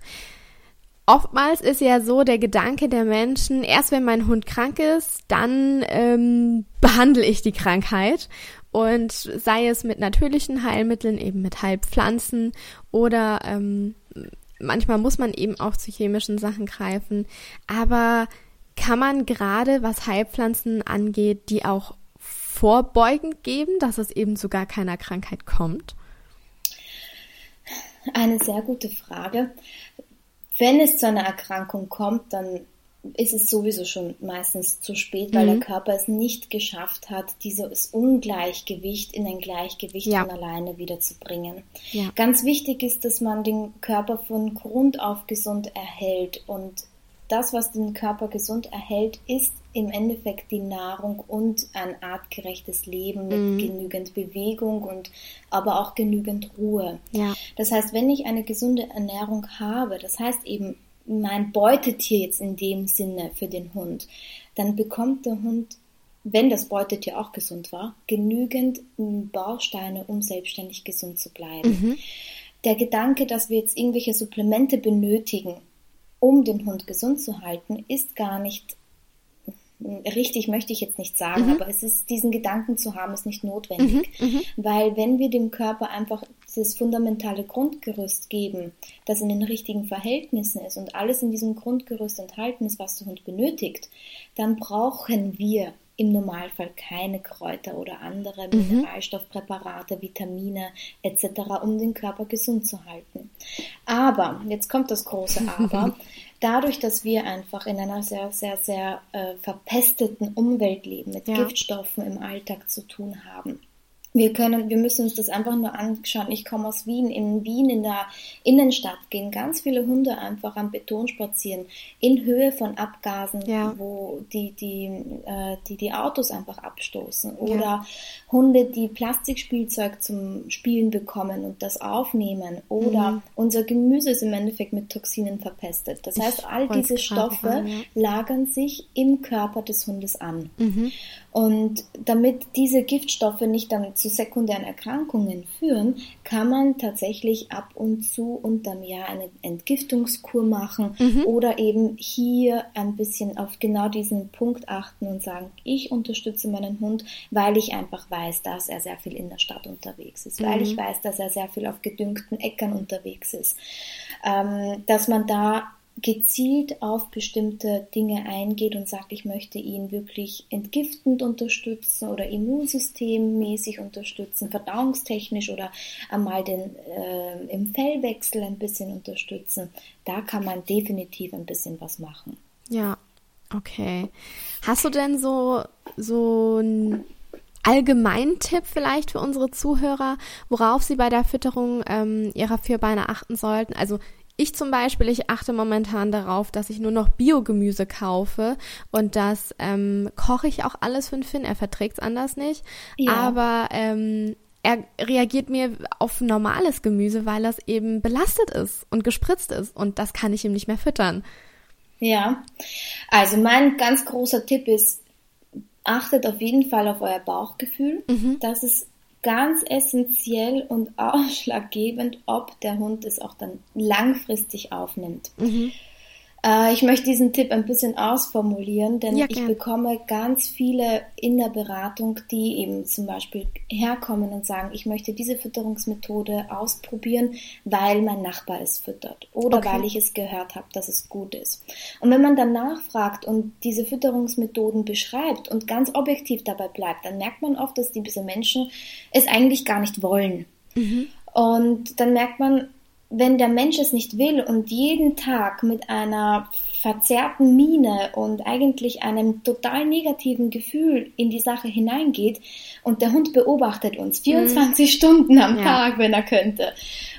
Oftmals ist ja so der Gedanke der Menschen, erst wenn mein Hund krank ist, dann ähm, behandle ich die Krankheit und sei es mit natürlichen Heilmitteln, eben mit Heilpflanzen oder ähm, manchmal muss man eben auch zu chemischen Sachen greifen. Aber kann man gerade, was Heilpflanzen angeht, die auch vorbeugend geben, dass es eben zu gar keiner Krankheit kommt? Eine sehr gute Frage. Wenn es zu einer Erkrankung kommt, dann ist es sowieso schon meistens zu spät, weil mhm. der Körper es nicht geschafft hat, dieses Ungleichgewicht in ein Gleichgewicht ja. von alleine wiederzubringen. Ja. Ganz wichtig ist, dass man den Körper von Grund auf gesund erhält und das, was den Körper gesund erhält, ist im Endeffekt die Nahrung und ein artgerechtes Leben mit mhm. genügend Bewegung und aber auch genügend Ruhe. Ja. Das heißt, wenn ich eine gesunde Ernährung habe, das heißt eben mein Beutetier jetzt in dem Sinne für den Hund, dann bekommt der Hund, wenn das Beutetier auch gesund war, genügend Bausteine, um selbstständig gesund zu bleiben. Mhm. Der Gedanke, dass wir jetzt irgendwelche Supplemente benötigen, um den Hund gesund zu halten, ist gar nicht richtig, möchte ich jetzt nicht sagen, mhm. aber es ist, diesen Gedanken zu haben, ist nicht notwendig. Mhm, mhm. Weil wenn wir dem Körper einfach dieses fundamentale Grundgerüst geben, das in den richtigen Verhältnissen ist und alles in diesem Grundgerüst enthalten ist, was der Hund benötigt, dann brauchen wir im Normalfall keine Kräuter oder andere mhm. Mineralstoffpräparate, Vitamine etc., um den Körper gesund zu halten. Aber, jetzt kommt das große Aber, dadurch, dass wir einfach in einer sehr, sehr, sehr äh, verpesteten Umwelt leben, mit ja. Giftstoffen im Alltag zu tun haben, wir können, wir müssen uns das einfach nur anschauen. Ich komme aus Wien. In Wien in der Innenstadt gehen ganz viele Hunde einfach am Beton spazieren, in Höhe von Abgasen, ja. wo die, die, äh, die, die Autos einfach abstoßen. Oder ja. Hunde, die Plastikspielzeug zum Spielen bekommen und das aufnehmen. Oder mhm. unser Gemüse ist im Endeffekt mit Toxinen verpestet. Das heißt, all diese Stoffe haben, ja. lagern sich im Körper des Hundes an. Mhm. Und damit diese Giftstoffe nicht dann zu sekundären Erkrankungen führen, kann man tatsächlich ab und zu unterm Jahr eine Entgiftungskur machen mhm. oder eben hier ein bisschen auf genau diesen Punkt achten und sagen, ich unterstütze meinen Hund, weil ich einfach weiß, dass er sehr viel in der Stadt unterwegs ist, mhm. weil ich weiß, dass er sehr viel auf gedüngten Äckern unterwegs ist, ähm, dass man da gezielt auf bestimmte Dinge eingeht und sagt, ich möchte ihn wirklich entgiftend unterstützen oder immunsystemmäßig unterstützen, verdauungstechnisch oder einmal den, äh, im Fellwechsel ein bisschen unterstützen, da kann man definitiv ein bisschen was machen. Ja, okay. Hast du denn so, so ein Allgemeintipp vielleicht für unsere Zuhörer, worauf sie bei der Fütterung ähm, ihrer Vierbeine achten sollten? Also ich zum Beispiel, ich achte momentan darauf, dass ich nur noch Biogemüse kaufe und das ähm, koche ich auch alles für den Finn. Er verträgt es anders nicht. Ja. Aber ähm, er reagiert mir auf normales Gemüse, weil das eben belastet ist und gespritzt ist und das kann ich ihm nicht mehr füttern. Ja, also mein ganz großer Tipp ist, achtet auf jeden Fall auf euer Bauchgefühl. Mhm. Das ist ganz essentiell und ausschlaggebend, ob der Hund es auch dann langfristig aufnimmt. Mhm. Äh, ich möchte diesen Tipp ein bisschen ausformulieren, denn ja, ich bekomme ganz viele in der Beratung, die eben zum Beispiel herkommen und sagen, ich möchte diese Fütterungsmethode ausprobieren, weil mein Nachbar es füttert oder okay. weil ich es gehört habe, dass es gut ist. Und wenn man dann nachfragt und diese Fütterungsmethoden beschreibt und ganz objektiv dabei bleibt, dann merkt man oft, dass diese Menschen es eigentlich gar nicht wollen. Mhm. Und dann merkt man, wenn der Mensch es nicht will und jeden Tag mit einer verzerrten Miene und eigentlich einem total negativen Gefühl in die Sache hineingeht und der Hund beobachtet uns 24 mhm. Stunden am ja. Tag, wenn er könnte.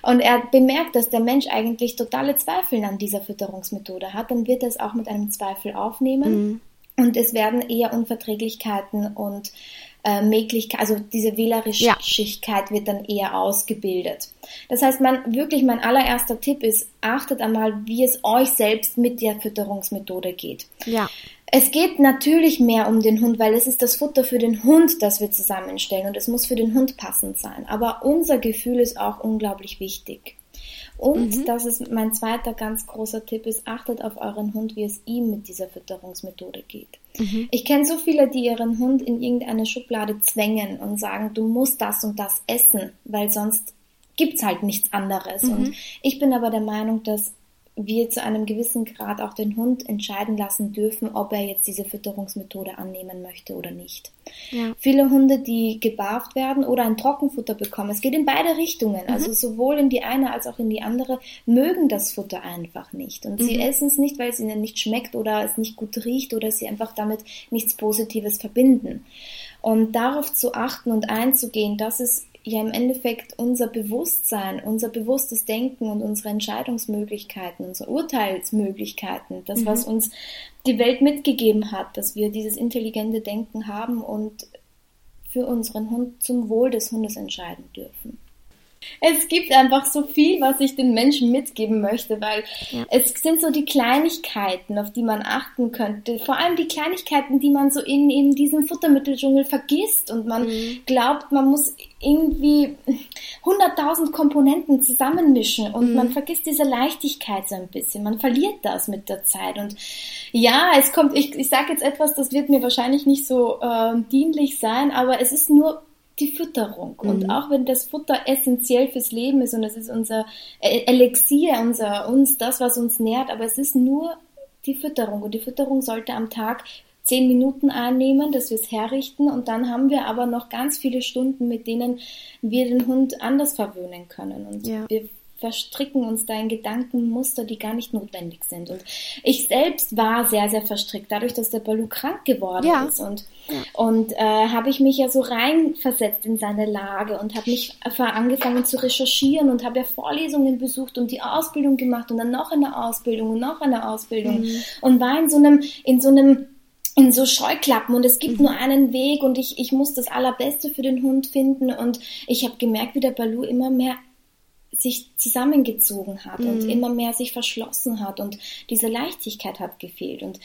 Und er bemerkt, dass der Mensch eigentlich totale Zweifel an dieser Fütterungsmethode hat, dann wird er es auch mit einem Zweifel aufnehmen. Mhm. Und es werden eher Unverträglichkeiten und äh, Möglichkeit, also diese Wählerischkeit ja. wird dann eher ausgebildet. Das heißt, man wirklich mein allererster Tipp ist, achtet einmal, wie es euch selbst mit der Fütterungsmethode geht. Ja. Es geht natürlich mehr um den Hund, weil es ist das Futter für den Hund, das wir zusammenstellen und es muss für den Hund passend sein. Aber unser Gefühl ist auch unglaublich wichtig. Und mhm. das ist mein zweiter ganz großer Tipp ist, achtet auf euren Hund, wie es ihm mit dieser Fütterungsmethode geht. Mhm. Ich kenne so viele, die ihren Hund in irgendeine Schublade zwängen und sagen, du musst das und das essen, weil sonst gibt's halt nichts anderes. Mhm. Und ich bin aber der Meinung, dass wir zu einem gewissen Grad auch den Hund entscheiden lassen dürfen, ob er jetzt diese Fütterungsmethode annehmen möchte oder nicht. Ja. Viele Hunde, die gebarft werden oder ein Trockenfutter bekommen, es geht in beide Richtungen, mhm. also sowohl in die eine als auch in die andere, mögen das Futter einfach nicht. Und mhm. sie essen es nicht, weil es ihnen nicht schmeckt oder es nicht gut riecht oder sie einfach damit nichts Positives verbinden. Und darauf zu achten und einzugehen, das ist ja im Endeffekt unser Bewusstsein, unser bewusstes Denken und unsere Entscheidungsmöglichkeiten, unsere Urteilsmöglichkeiten, das, mhm. was uns die Welt mitgegeben hat, dass wir dieses intelligente Denken haben und für unseren Hund zum Wohl des Hundes entscheiden dürfen. Es gibt einfach so viel, was ich den Menschen mitgeben möchte, weil ja. es sind so die Kleinigkeiten, auf die man achten könnte. Vor allem die Kleinigkeiten, die man so in, in diesem Futtermitteldschungel vergisst und man mhm. glaubt, man muss irgendwie 100.000 Komponenten zusammenmischen und mhm. man vergisst diese Leichtigkeit so ein bisschen. Man verliert das mit der Zeit und ja, es kommt, ich, ich sage jetzt etwas, das wird mir wahrscheinlich nicht so äh, dienlich sein, aber es ist nur die Fütterung. Mhm. Und auch wenn das Futter essentiell fürs Leben ist und es ist unser e-, Elixier, unser, uns, das, was uns nährt, aber es ist nur die Fütterung. Und die Fütterung sollte am Tag zehn Minuten einnehmen, dass wir es herrichten und dann haben wir aber noch ganz viele Stunden, mit denen wir den Hund anders verwöhnen können. Und ja. wir verstricken uns da in Gedankenmuster, die gar nicht notwendig sind. Und ich selbst war sehr, sehr verstrickt, dadurch, dass der Balu krank geworden ja. ist. Und, ja. und äh, habe ich mich ja so reinversetzt in seine Lage und habe mich angefangen zu recherchieren und habe ja Vorlesungen besucht und die Ausbildung gemacht und dann noch eine Ausbildung und noch eine Ausbildung mhm. und war in so einem, in so einem in so Scheuklappen und es gibt mhm. nur einen Weg und ich, ich muss das Allerbeste für den Hund finden und ich habe gemerkt, wie der Balu immer mehr sich zusammengezogen hat mhm. und immer mehr sich verschlossen hat und diese Leichtigkeit hat gefehlt. Und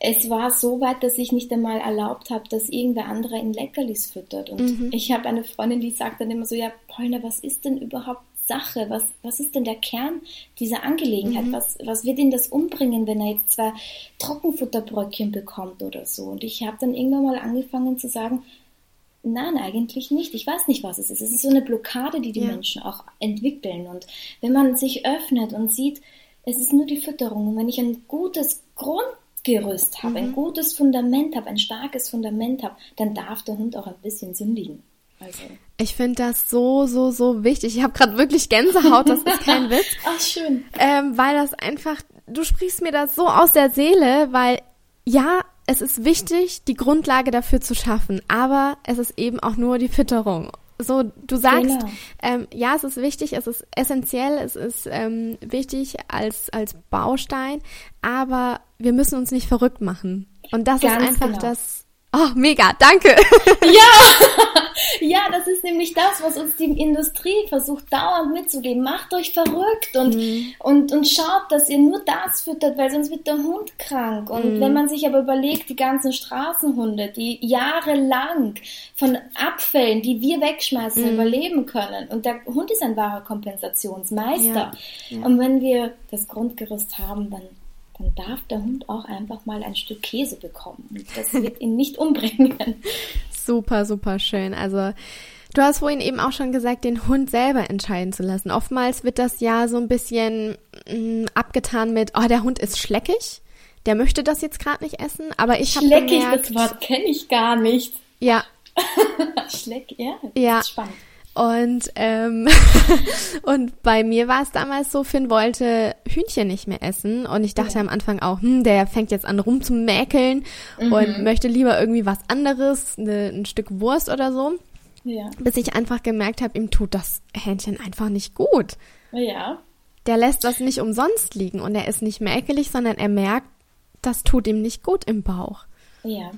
es war so weit, dass ich nicht einmal erlaubt habe, dass irgendwer andere in Leckerlis füttert. Und mhm. ich habe eine Freundin, die sagt dann immer so, ja, Polner, was ist denn überhaupt Sache? Was, was ist denn der Kern dieser Angelegenheit? Mhm. Was, was wird ihn das umbringen, wenn er jetzt zwei Trockenfutterbröckchen bekommt oder so? Und ich habe dann irgendwann mal angefangen zu sagen, Nein, eigentlich nicht. Ich weiß nicht, was es ist. Es ist so eine Blockade, die die ja. Menschen auch entwickeln. Und wenn man sich öffnet und sieht, es ist nur die Fütterung. Und wenn ich ein gutes Grundgerüst habe, mhm. ein gutes Fundament habe, ein starkes Fundament habe, dann darf der Hund auch ein bisschen sündigen. Also. Ich finde das so, so, so wichtig. Ich habe gerade wirklich Gänsehaut, das ist kein Witz. Ach, schön. Ähm, weil das einfach, du sprichst mir das so aus der Seele, weil ja, es ist wichtig, die Grundlage dafür zu schaffen, aber es ist eben auch nur die Fütterung. So, du sagst, genau. ähm, ja, es ist wichtig, es ist essentiell, es ist ähm, wichtig als, als Baustein, aber wir müssen uns nicht verrückt machen. Und das Ganz ist einfach genau. das, Oh, mega, danke. Ja, ja, das ist nämlich das, was uns die Industrie versucht dauernd mitzugeben. Macht euch verrückt und, mhm. und, und schaut, dass ihr nur das füttert, weil sonst wird der Hund krank. Und mhm. wenn man sich aber überlegt, die ganzen Straßenhunde, die jahrelang von Abfällen, die wir wegschmeißen, mhm. überleben können. Und der Hund ist ein wahrer Kompensationsmeister. Ja. Ja. Und wenn wir das Grundgerüst haben, dann dann darf der Hund auch einfach mal ein Stück Käse bekommen. Das wird ihn nicht umbringen. Super, super schön. Also Du hast vorhin eben auch schon gesagt, den Hund selber entscheiden zu lassen. Oftmals wird das ja so ein bisschen mh, mm, abgetan mit, oh, der Hund ist schleckig, der möchte das jetzt gerade nicht essen. Aber ich habe Schleckig, gemerkt, das Wort kenne ich gar nicht. Ja. Schleck, ja, ja. spannend. Und, ähm, und bei mir war es damals so, Finn wollte Hühnchen nicht mehr essen. Und ich dachte ja. am Anfang auch, hm, der fängt jetzt an rumzumäkeln mhm. und möchte lieber irgendwie was anderes, ne, ein Stück Wurst oder so. Ja. Bis ich einfach gemerkt habe, ihm tut das Hähnchen einfach nicht gut. Ja. Der lässt das nicht umsonst liegen und er ist nicht mäkelig, sondern er merkt, das tut ihm nicht gut im Bauch. Ja.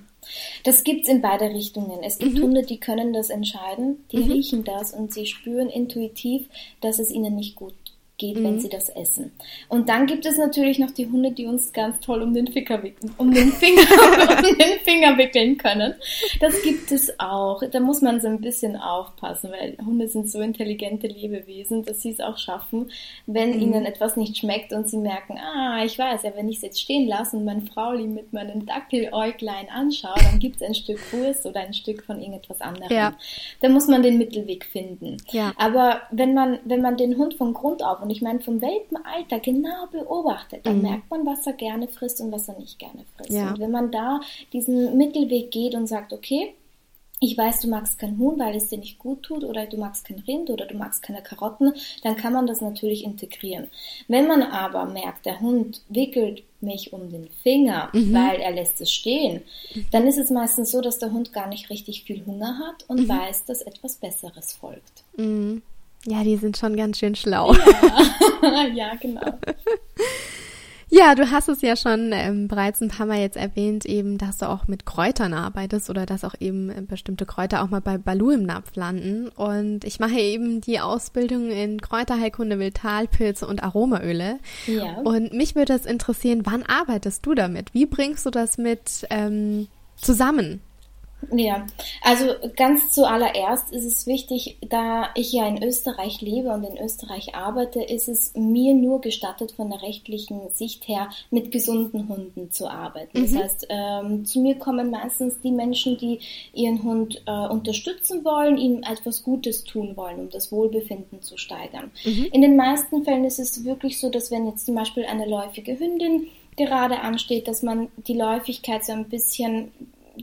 Das gibt's in beide Richtungen. Es gibt mhm. Hunde, die können das entscheiden, die mhm. riechen das und sie spüren intuitiv, dass es ihnen nicht gut geht, mhm. wenn sie das essen. Und dann gibt es natürlich noch die Hunde, die uns ganz toll um den Finger wickeln, um den Finger, um den Finger wickeln können. Das gibt es auch. Da muss man so ein bisschen aufpassen, weil Hunde sind so intelligente Lebewesen, dass sie es auch schaffen, wenn mhm. ihnen etwas nicht schmeckt und sie merken, ah, ich weiß ja, wenn ich es jetzt stehen lasse und mein Frauli mit meinen Dackeläuglein anschaue, dann gibt es ein Stück Wurst oder ein Stück von irgendetwas anderem. Ja. Da muss man den Mittelweg finden. Ja. Aber wenn man, wenn man den Hund von Grund auf und ich meine vom Welpenalter genau beobachtet, dann mhm. merkt man, was er gerne frisst und was er nicht gerne frisst. Ja. Und wenn man da diesen Mittelweg geht und sagt, okay, ich weiß, du magst kein Huhn, weil es dir nicht gut tut, oder du magst kein Rind oder du magst keine Karotten, dann kann man das natürlich integrieren. Wenn man aber merkt, der Hund wickelt mich um den Finger, mhm. weil er lässt es stehen, dann ist es meistens so, dass der Hund gar nicht richtig viel Hunger hat und mhm. weiß, dass etwas Besseres folgt. Mhm. Ja, die sind schon ganz schön schlau. Ja, ja genau. Ja, du hast es ja schon ähm, bereits ein paar Mal jetzt erwähnt, eben, dass du auch mit Kräutern arbeitest oder dass auch eben äh, bestimmte Kräuter auch mal bei Balu im Napf landen. Und ich mache eben die Ausbildung in Kräuterheilkunde, Vitalpilze und Aromaöle. Ja. Und mich würde es interessieren, wann arbeitest du damit? Wie bringst du das mit ähm, zusammen? Ja, also ganz zuallererst ist es wichtig, da ich ja in Österreich lebe und in Österreich arbeite, ist es mir nur gestattet, von der rechtlichen Sicht her mit gesunden Hunden zu arbeiten. Mhm. Das heißt, ähm, zu mir kommen meistens die Menschen, die ihren Hund äh, unterstützen wollen, ihm etwas Gutes tun wollen, um das Wohlbefinden zu steigern. Mhm. In den meisten Fällen ist es wirklich so, dass wenn jetzt zum Beispiel eine läufige Hündin gerade ansteht, dass man die Läufigkeit so ein bisschen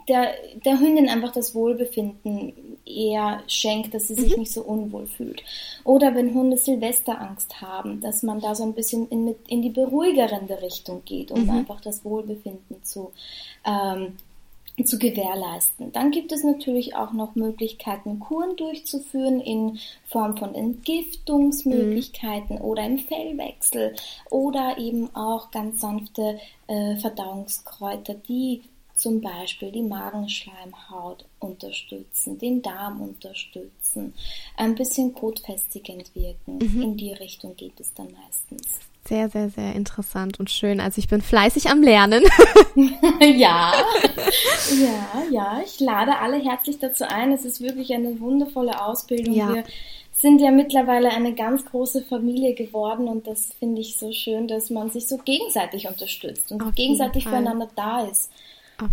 der, der Hündin einfach das Wohlbefinden eher schenkt, dass sie sich mhm. nicht so unwohl fühlt. Oder wenn Hunde Silvesterangst haben, dass man da so ein bisschen in, in die beruhigerende Richtung geht, um mhm. einfach das Wohlbefinden zu, ähm, zu gewährleisten. Dann gibt es natürlich auch noch Möglichkeiten, Kuren durchzuführen in Form von Entgiftungsmöglichkeiten mhm. oder im Fellwechsel oder eben auch ganz sanfte äh, Verdauungskräuter, die zum Beispiel die Magenschleimhaut unterstützen, den Darm unterstützen, ein bisschen kotfestigend wirken. Mhm. In die Richtung geht es dann meistens. Sehr, sehr, sehr interessant und schön. Also ich bin fleißig am Lernen. ja, ja, ja. Ich lade alle herzlich dazu ein. Es ist wirklich eine wundervolle Ausbildung. Ja. Wir sind ja mittlerweile eine ganz große Familie geworden und das finde ich so schön, dass man sich so gegenseitig unterstützt und Auf gegenseitig füreinander da ist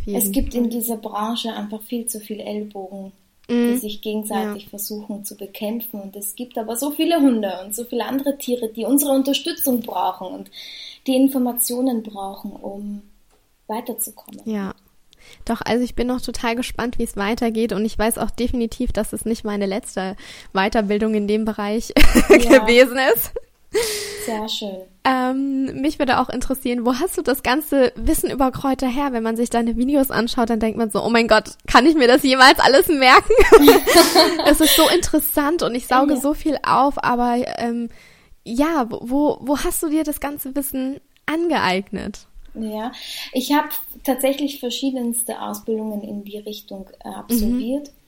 es gibt Fall. in dieser Branche einfach viel zu viele Ellbogen, mhm. die sich gegenseitig ja. versuchen zu bekämpfen. Und es gibt aber so viele Hunde und so viele andere Tiere, die unsere Unterstützung brauchen und die Informationen brauchen, um weiterzukommen. Ja. Doch, also ich bin noch total gespannt, wie es weitergeht und ich weiß auch definitiv, dass es nicht meine letzte Weiterbildung in dem Bereich ja. gewesen ist. Sehr schön. Ähm, mich würde auch interessieren, wo hast du das ganze Wissen über Kräuter her? Wenn man sich deine Videos anschaut, dann denkt man so, oh mein Gott, kann ich mir das jemals alles merken? es ist so interessant und ich sauge ja. so viel auf, aber ähm, ja, wo, wo hast du dir das ganze Wissen angeeignet? Ja, ich habe tatsächlich verschiedenste Ausbildungen in die Richtung äh, absolviert. Mhm.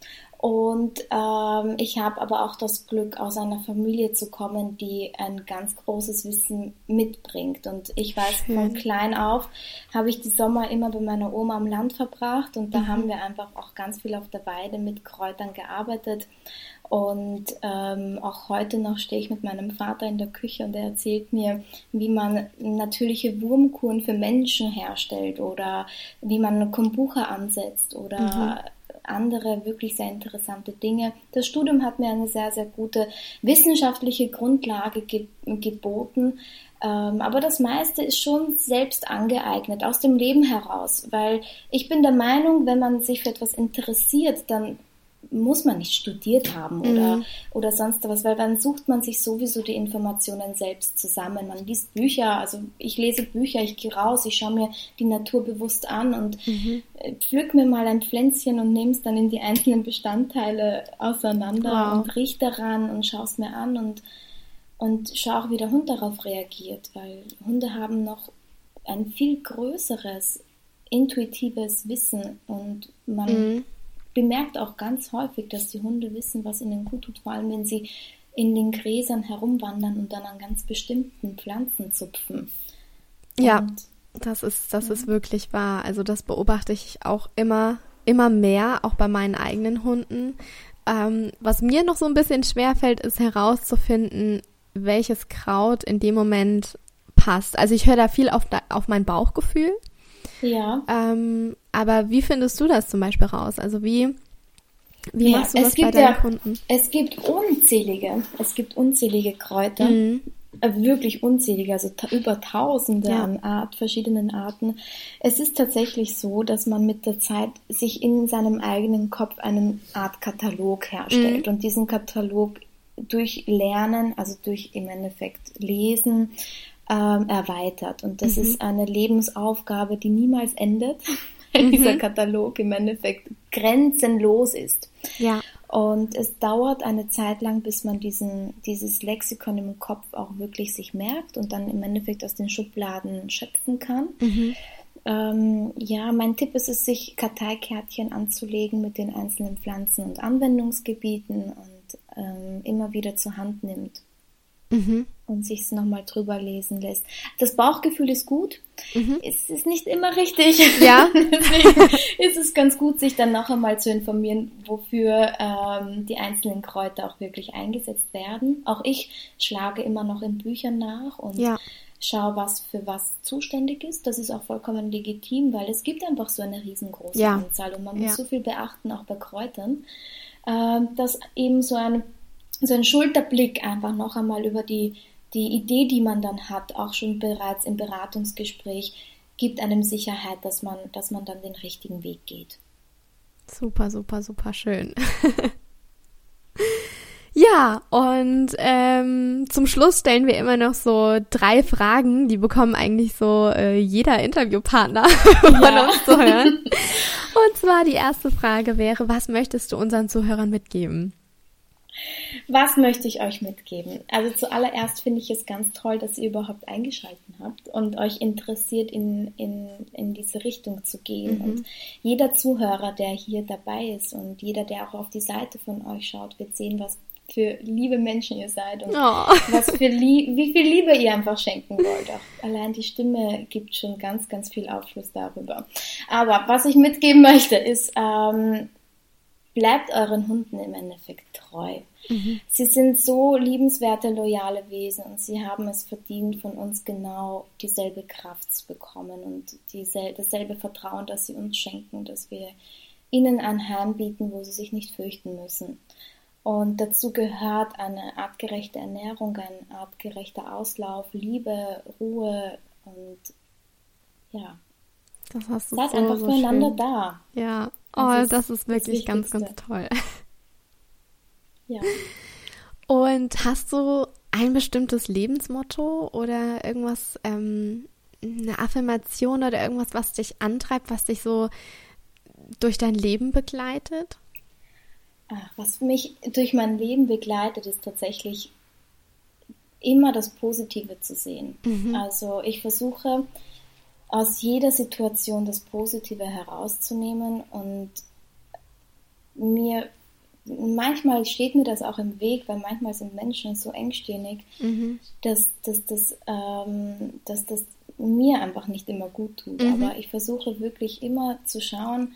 Und ähm, ich habe aber auch das Glück, aus einer Familie zu kommen, die ein ganz großes Wissen mitbringt. Und ich weiß, Schön. von klein auf habe ich die Sommer immer bei meiner Oma am Land verbracht und da mhm. haben wir einfach auch ganz viel auf der Weide mit Kräutern gearbeitet. Und ähm, auch heute noch stehe ich mit meinem Vater in der Küche und er erzählt mir, wie man natürliche Wurmkuren für Menschen herstellt oder wie man Kombucha ansetzt oder mhm andere wirklich sehr interessante Dinge. Das Studium hat mir eine sehr, sehr gute wissenschaftliche Grundlage ge geboten. Ähm, aber das meiste ist schon selbst angeeignet, aus dem Leben heraus, weil ich bin der Meinung, wenn man sich für etwas interessiert, dann muss man nicht studiert haben oder, mhm. oder sonst was, weil dann sucht man sich sowieso die Informationen selbst zusammen. Man liest Bücher, also ich lese Bücher, ich gehe raus, ich schaue mir die Natur bewusst an und mhm. Äh, pflück mir mal ein Pflänzchen und nehme es dann in die einzelnen Bestandteile auseinander wow. und riech daran und schaue es mir an und, und schaue auch, wie der Hund darauf reagiert, weil Hunde haben noch ein viel größeres intuitives Wissen und man mhm. Bemerkt auch ganz häufig, dass die Hunde wissen, was ihnen gut tut, vor allem wenn sie in den Gräsern herumwandern und dann an ganz bestimmten Pflanzen zupfen. Ja, und, das ist, das ja. ist wirklich wahr. Also das beobachte ich auch immer, immer mehr, auch bei meinen eigenen Hunden. Ähm, was mir noch so ein bisschen schwerfällt, ist herauszufinden, welches Kraut in dem Moment passt. Also ich höre da viel auf, auf mein Bauchgefühl. Ja. Ähm, aber wie findest du das zum Beispiel raus? Also wie, wie ja, machst du das bei deinen ja, Kunden? Es gibt unzählige, es gibt unzählige Kräuter. Mhm. Äh, wirklich unzählige, also über Tausende ja. an Art, verschiedenen Arten. Es ist tatsächlich so, dass man mit der Zeit sich in seinem eigenen Kopf eine Art Katalog herstellt mhm. und diesen Katalog durch Lernen, also durch im Endeffekt Lesen, ähm, erweitert. Und das mhm. ist eine Lebensaufgabe, die niemals endet, weil mhm. dieser Katalog im Endeffekt grenzenlos ist. Ja. Und es dauert eine Zeit lang, bis man diesen, dieses Lexikon im Kopf auch wirklich sich merkt und dann im Endeffekt aus den Schubladen schöpfen kann. Mhm. Ähm, ja, mein Tipp ist es, sich Karteikärtchen anzulegen mit den einzelnen Pflanzen und Anwendungsgebieten und ähm, immer wieder zur Hand nimmt mhm. und sich es nochmal drüber lesen lässt. Das Bauchgefühl ist gut. Mhm. Es ist nicht immer richtig. Ja. Deswegen ist es ganz gut, sich dann noch einmal zu informieren, wofür ähm, die einzelnen Kräuter auch wirklich eingesetzt werden. Auch ich schlage immer noch in Büchern nach und ja. schaue, was für was zuständig ist. Das ist auch vollkommen legitim, weil es gibt einfach so eine riesengroße ja. Anzahl und man muss ja. so viel beachten, auch bei Kräutern, äh, dass eben so ein so ein Schulterblick einfach noch einmal über die, die Idee, die man dann hat, auch schon bereits im Beratungsgespräch, gibt einem Sicherheit, dass man, dass man dann den richtigen Weg geht. Super, super, super schön. ja, und ähm, zum Schluss stellen wir immer noch so drei Fragen, die bekommen eigentlich so äh, jeder Interviewpartner von ja. uns zu hören. Und zwar die erste Frage wäre, was möchtest du unseren Zuhörern mitgeben? Was möchte ich euch mitgeben? Also zuallererst finde ich es ganz toll, dass ihr überhaupt eingeschalten habt und euch interessiert, in, in, in diese Richtung zu gehen. Mhm. Und jeder Zuhörer, der hier dabei ist und jeder, der auch auf die Seite von euch schaut, wird sehen, was für liebe Menschen ihr seid und oh. was für wie viel Liebe ihr einfach schenken wollt. Auch allein die Stimme gibt schon ganz, ganz viel Aufschluss darüber. Aber was ich mitgeben möchte, ist, ähm, bleibt euren Hunden im Endeffekt treu. Mhm. Sie sind so liebenswerte, loyale Wesen und sie haben es verdient, von uns genau dieselbe Kraft zu bekommen und diesel dasselbe Vertrauen, das sie uns schenken, dass wir ihnen ein Heim bieten, wo sie sich nicht fürchten müssen. Und dazu gehört eine artgerechte Ernährung, ein artgerechter Auslauf, Liebe, Ruhe und ja. Das hast du Seid so, einfach so füreinander schön. da. Ja, Oh, das ist, das ist wirklich das ganz, ganz toll. Ja. Und hast du ein bestimmtes Lebensmotto oder irgendwas, ähm, eine Affirmation oder irgendwas, was dich antreibt, was dich so durch dein Leben begleitet? Ach, was mich durch mein Leben begleitet, ist tatsächlich immer das Positive zu sehen. Mhm. Also ich versuche aus jeder Situation das Positive herauszunehmen und mir manchmal steht mir das auch im Weg, weil manchmal sind Menschen so engstirnig, mhm. dass, dass, dass, ähm, dass das mir einfach nicht immer gut tut. Mhm. Aber ich versuche wirklich immer zu schauen,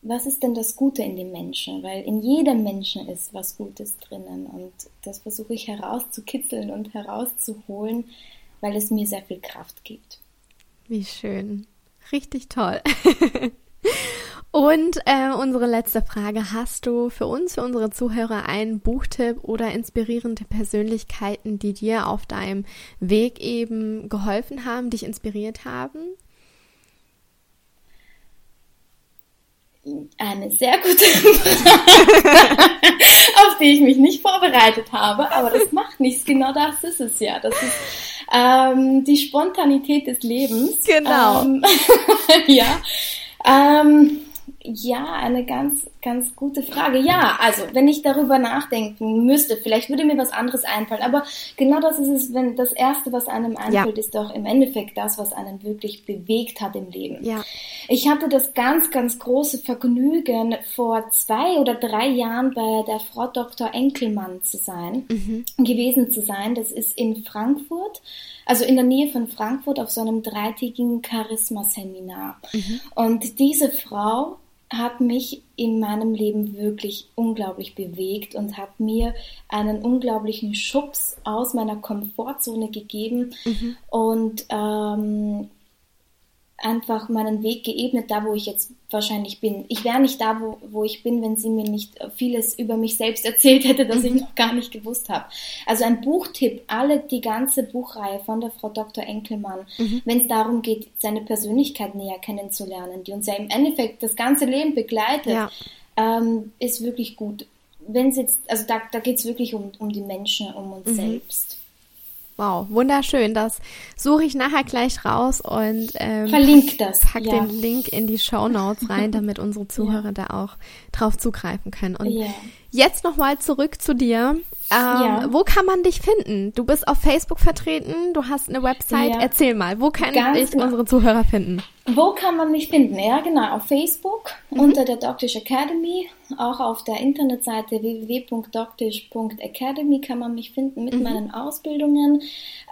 was ist denn das Gute in dem Menschen? Weil in jedem Menschen ist was Gutes drinnen und das versuche ich herauszukitzeln und herauszuholen, weil es mir sehr viel Kraft gibt. Wie schön. Richtig toll. Und äh, unsere letzte Frage. Hast du für uns, für unsere Zuhörer, einen Buchtipp oder inspirierende Persönlichkeiten, die dir auf deinem Weg eben geholfen haben, dich inspiriert haben? Eine sehr gute Frage, auf die ich mich nicht vorbereitet habe, aber das macht nichts. Genau das ist es ja. Das ist ähm, die Spontanität des Lebens. Genau. Ähm, ja. Ähm, ja, eine ganz, ganz gute Frage. Ja, also wenn ich darüber nachdenken müsste, vielleicht würde mir was anderes einfallen. Aber genau das ist es, wenn das Erste, was einem einfällt, ja. ist doch im Endeffekt das, was einen wirklich bewegt hat im Leben. Ja. Ich hatte das ganz, ganz große Vergnügen, vor zwei oder drei Jahren bei der Frau Dr. Enkelmann zu sein, mhm. gewesen zu sein. Das ist in Frankfurt also in der Nähe von Frankfurt auf so einem dreitägigen Charisma-Seminar. Mhm. Und diese Frau hat mich in meinem Leben wirklich unglaublich bewegt und hat mir einen unglaublichen Schubs aus meiner Komfortzone gegeben mhm. und ähm, einfach meinen Weg geebnet, da wo ich jetzt wahrscheinlich bin. Ich wäre nicht da, wo, wo ich bin, wenn sie mir nicht vieles über mich selbst erzählt hätte, das ich mhm. noch gar nicht gewusst habe. Also ein Buchtipp, alle die ganze Buchreihe von der Frau Dr. Enkelmann, mhm. wenn es darum geht, seine Persönlichkeit näher kennenzulernen, die uns ja im Endeffekt das ganze Leben begleitet, ja. ähm, ist wirklich gut. Wenn es jetzt, also da, da geht es wirklich um, um die Menschen, um uns mhm. selbst. Wow, wunderschön. Das suche ich nachher gleich raus und ähm, verlinkt das. Pack ja. den Link in die Show Notes rein, damit unsere Zuhörer ja. da auch drauf zugreifen können. Und ja. jetzt nochmal zurück zu dir. Ähm, ja. Wo kann man dich finden? Du bist auf Facebook vertreten, du hast eine Website. Erzähl mal, wo kann Ganz ich unsere Zuhörer finden? Wo kann man mich finden? Ja, genau, auf Facebook mhm. unter der Doctish Academy, auch auf der Internetseite www.doctish.academy kann man mich finden mit mhm. meinen Ausbildungen.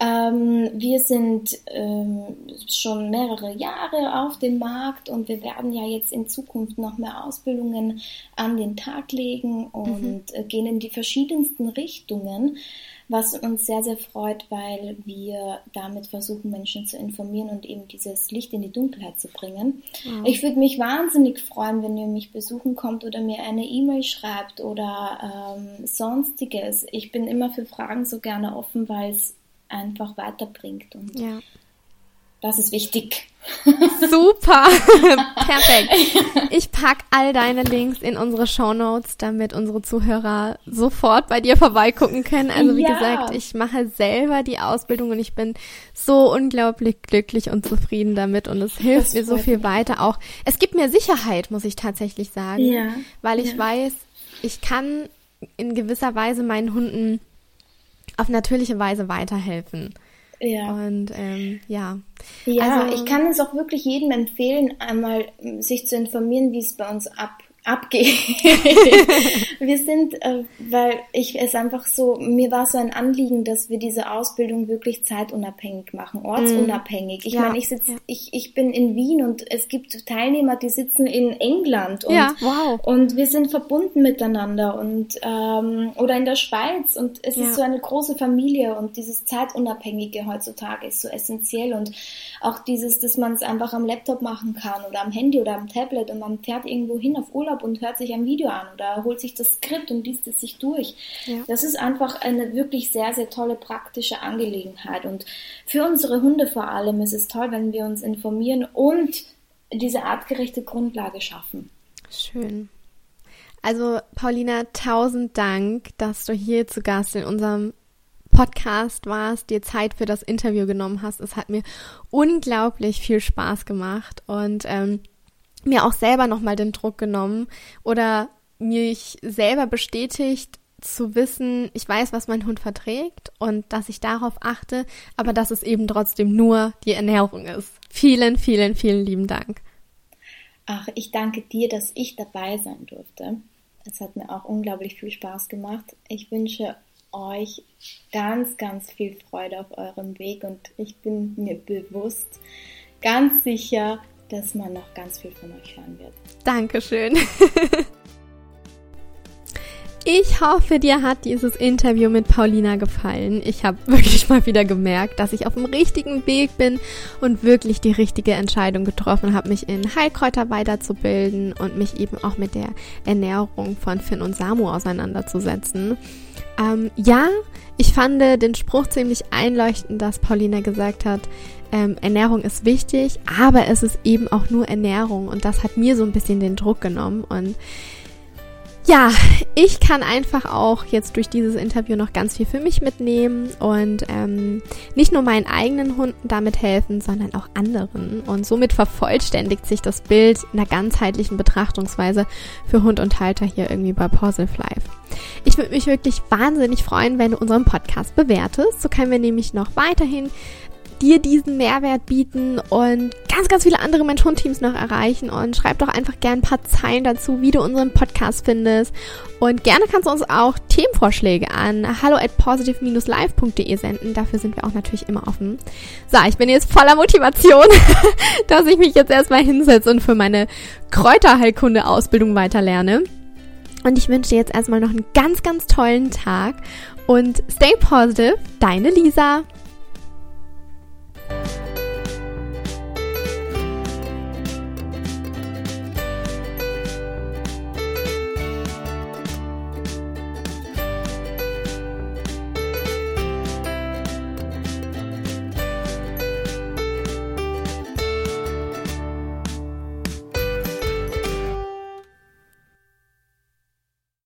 Ähm, wir sind ähm, schon mehrere Jahre auf dem Markt und wir werden ja jetzt in Zukunft noch mehr Ausbildungen an den Tag legen und mhm. Gehen in die verschiedensten Richtungen was uns sehr, sehr freut, weil wir damit versuchen, Menschen zu informieren und eben dieses Licht in die Dunkelheit zu bringen. Mhm. Ich würde mich wahnsinnig freuen, wenn ihr mich besuchen kommt oder mir eine E-Mail schreibt oder ähm, sonstiges. Ich bin immer für Fragen so gerne offen, weil es einfach weiterbringt und ja. Das ist wichtig. Super, perfekt. Ich pack all deine Links in unsere Show Notes, damit unsere Zuhörer sofort bei dir vorbeigucken können. Also wie ja. gesagt, ich mache selber die Ausbildung und ich bin so unglaublich glücklich und zufrieden damit und es hilft mir so viel weiter. Auch es gibt mir Sicherheit, muss ich tatsächlich sagen, ja. weil ich ja. weiß, ich kann in gewisser Weise meinen Hunden auf natürliche Weise weiterhelfen. Ja. Und ähm, ja. Ja, also, ich kann es auch wirklich jedem empfehlen, einmal sich zu informieren, wie es bei uns ab abgeht. wir sind, äh, weil ich es einfach so, mir war so ein Anliegen, dass wir diese Ausbildung wirklich zeitunabhängig machen, ortsunabhängig. Ich ja, meine, ich sitze, ja. ich, ich bin in Wien und es gibt Teilnehmer, die sitzen in England und, ja, wow. und wir sind verbunden miteinander und ähm, oder in der Schweiz und es ist so eine große Familie und dieses zeitunabhängige heutzutage ist so essentiell und auch dieses, dass man es einfach am Laptop machen kann oder am Handy oder am Tablet und man fährt irgendwo hin auf Urlaub Urlaub und hört sich ein Video an oder holt sich das Skript und liest es sich durch. Ja. Das ist einfach eine wirklich sehr, sehr tolle praktische Angelegenheit. Und für unsere Hunde vor allem ist es toll, wenn wir uns informieren und diese artgerechte Grundlage schaffen. Schön. Also Paulina, tausend Dank, dass du hier zu Gast in unserem Podcast warst, dir Zeit für das Interview genommen hast. Es hat mir unglaublich viel Spaß gemacht und ähm, mir auch selber nochmal den Druck genommen oder mich selber bestätigt zu wissen, ich weiß, was mein Hund verträgt und dass ich darauf achte, aber dass es eben trotzdem nur die Ernährung ist. Vielen, vielen, vielen lieben Dank. Ach, ich danke dir, dass ich dabei sein durfte. Es hat mir auch unglaublich viel Spaß gemacht. Ich wünsche euch ganz, ganz viel Freude auf eurem Weg und ich bin mir bewusst, ganz sicher, dass man noch ganz viel von euch hören wird. Dankeschön. Ich hoffe, dir hat dieses Interview mit Paulina gefallen. Ich habe wirklich mal wieder gemerkt, dass ich auf dem richtigen Weg bin und wirklich die richtige Entscheidung getroffen habe, mich in Heilkräuter weiterzubilden und mich eben auch mit der Ernährung von Finn und Samu auseinanderzusetzen. Ähm, ja, ich fand den Spruch ziemlich einleuchtend, dass Paulina gesagt hat, ähm, Ernährung ist wichtig, aber es ist eben auch nur Ernährung und das hat mir so ein bisschen den Druck genommen und ja, ich kann einfach auch jetzt durch dieses Interview noch ganz viel für mich mitnehmen und ähm, nicht nur meinen eigenen Hunden damit helfen, sondern auch anderen. Und somit vervollständigt sich das Bild einer ganzheitlichen Betrachtungsweise für Hund und Halter hier irgendwie bei Positive Life. Ich würde mich wirklich wahnsinnig freuen, wenn du unseren Podcast bewertest. So können wir nämlich noch weiterhin dir diesen Mehrwert bieten und ganz, ganz viele andere Mentorenteams noch erreichen. Und schreib doch einfach gerne ein paar Zeilen dazu, wie du unseren Podcast findest. Und gerne kannst du uns auch Themenvorschläge an hallo at positive-live.de senden. Dafür sind wir auch natürlich immer offen. So, ich bin jetzt voller Motivation, dass ich mich jetzt erstmal hinsetze und für meine Kräuterheilkunde-Ausbildung weiterlerne. Und ich wünsche dir jetzt erstmal noch einen ganz, ganz tollen Tag und stay positive, deine Lisa. Bye.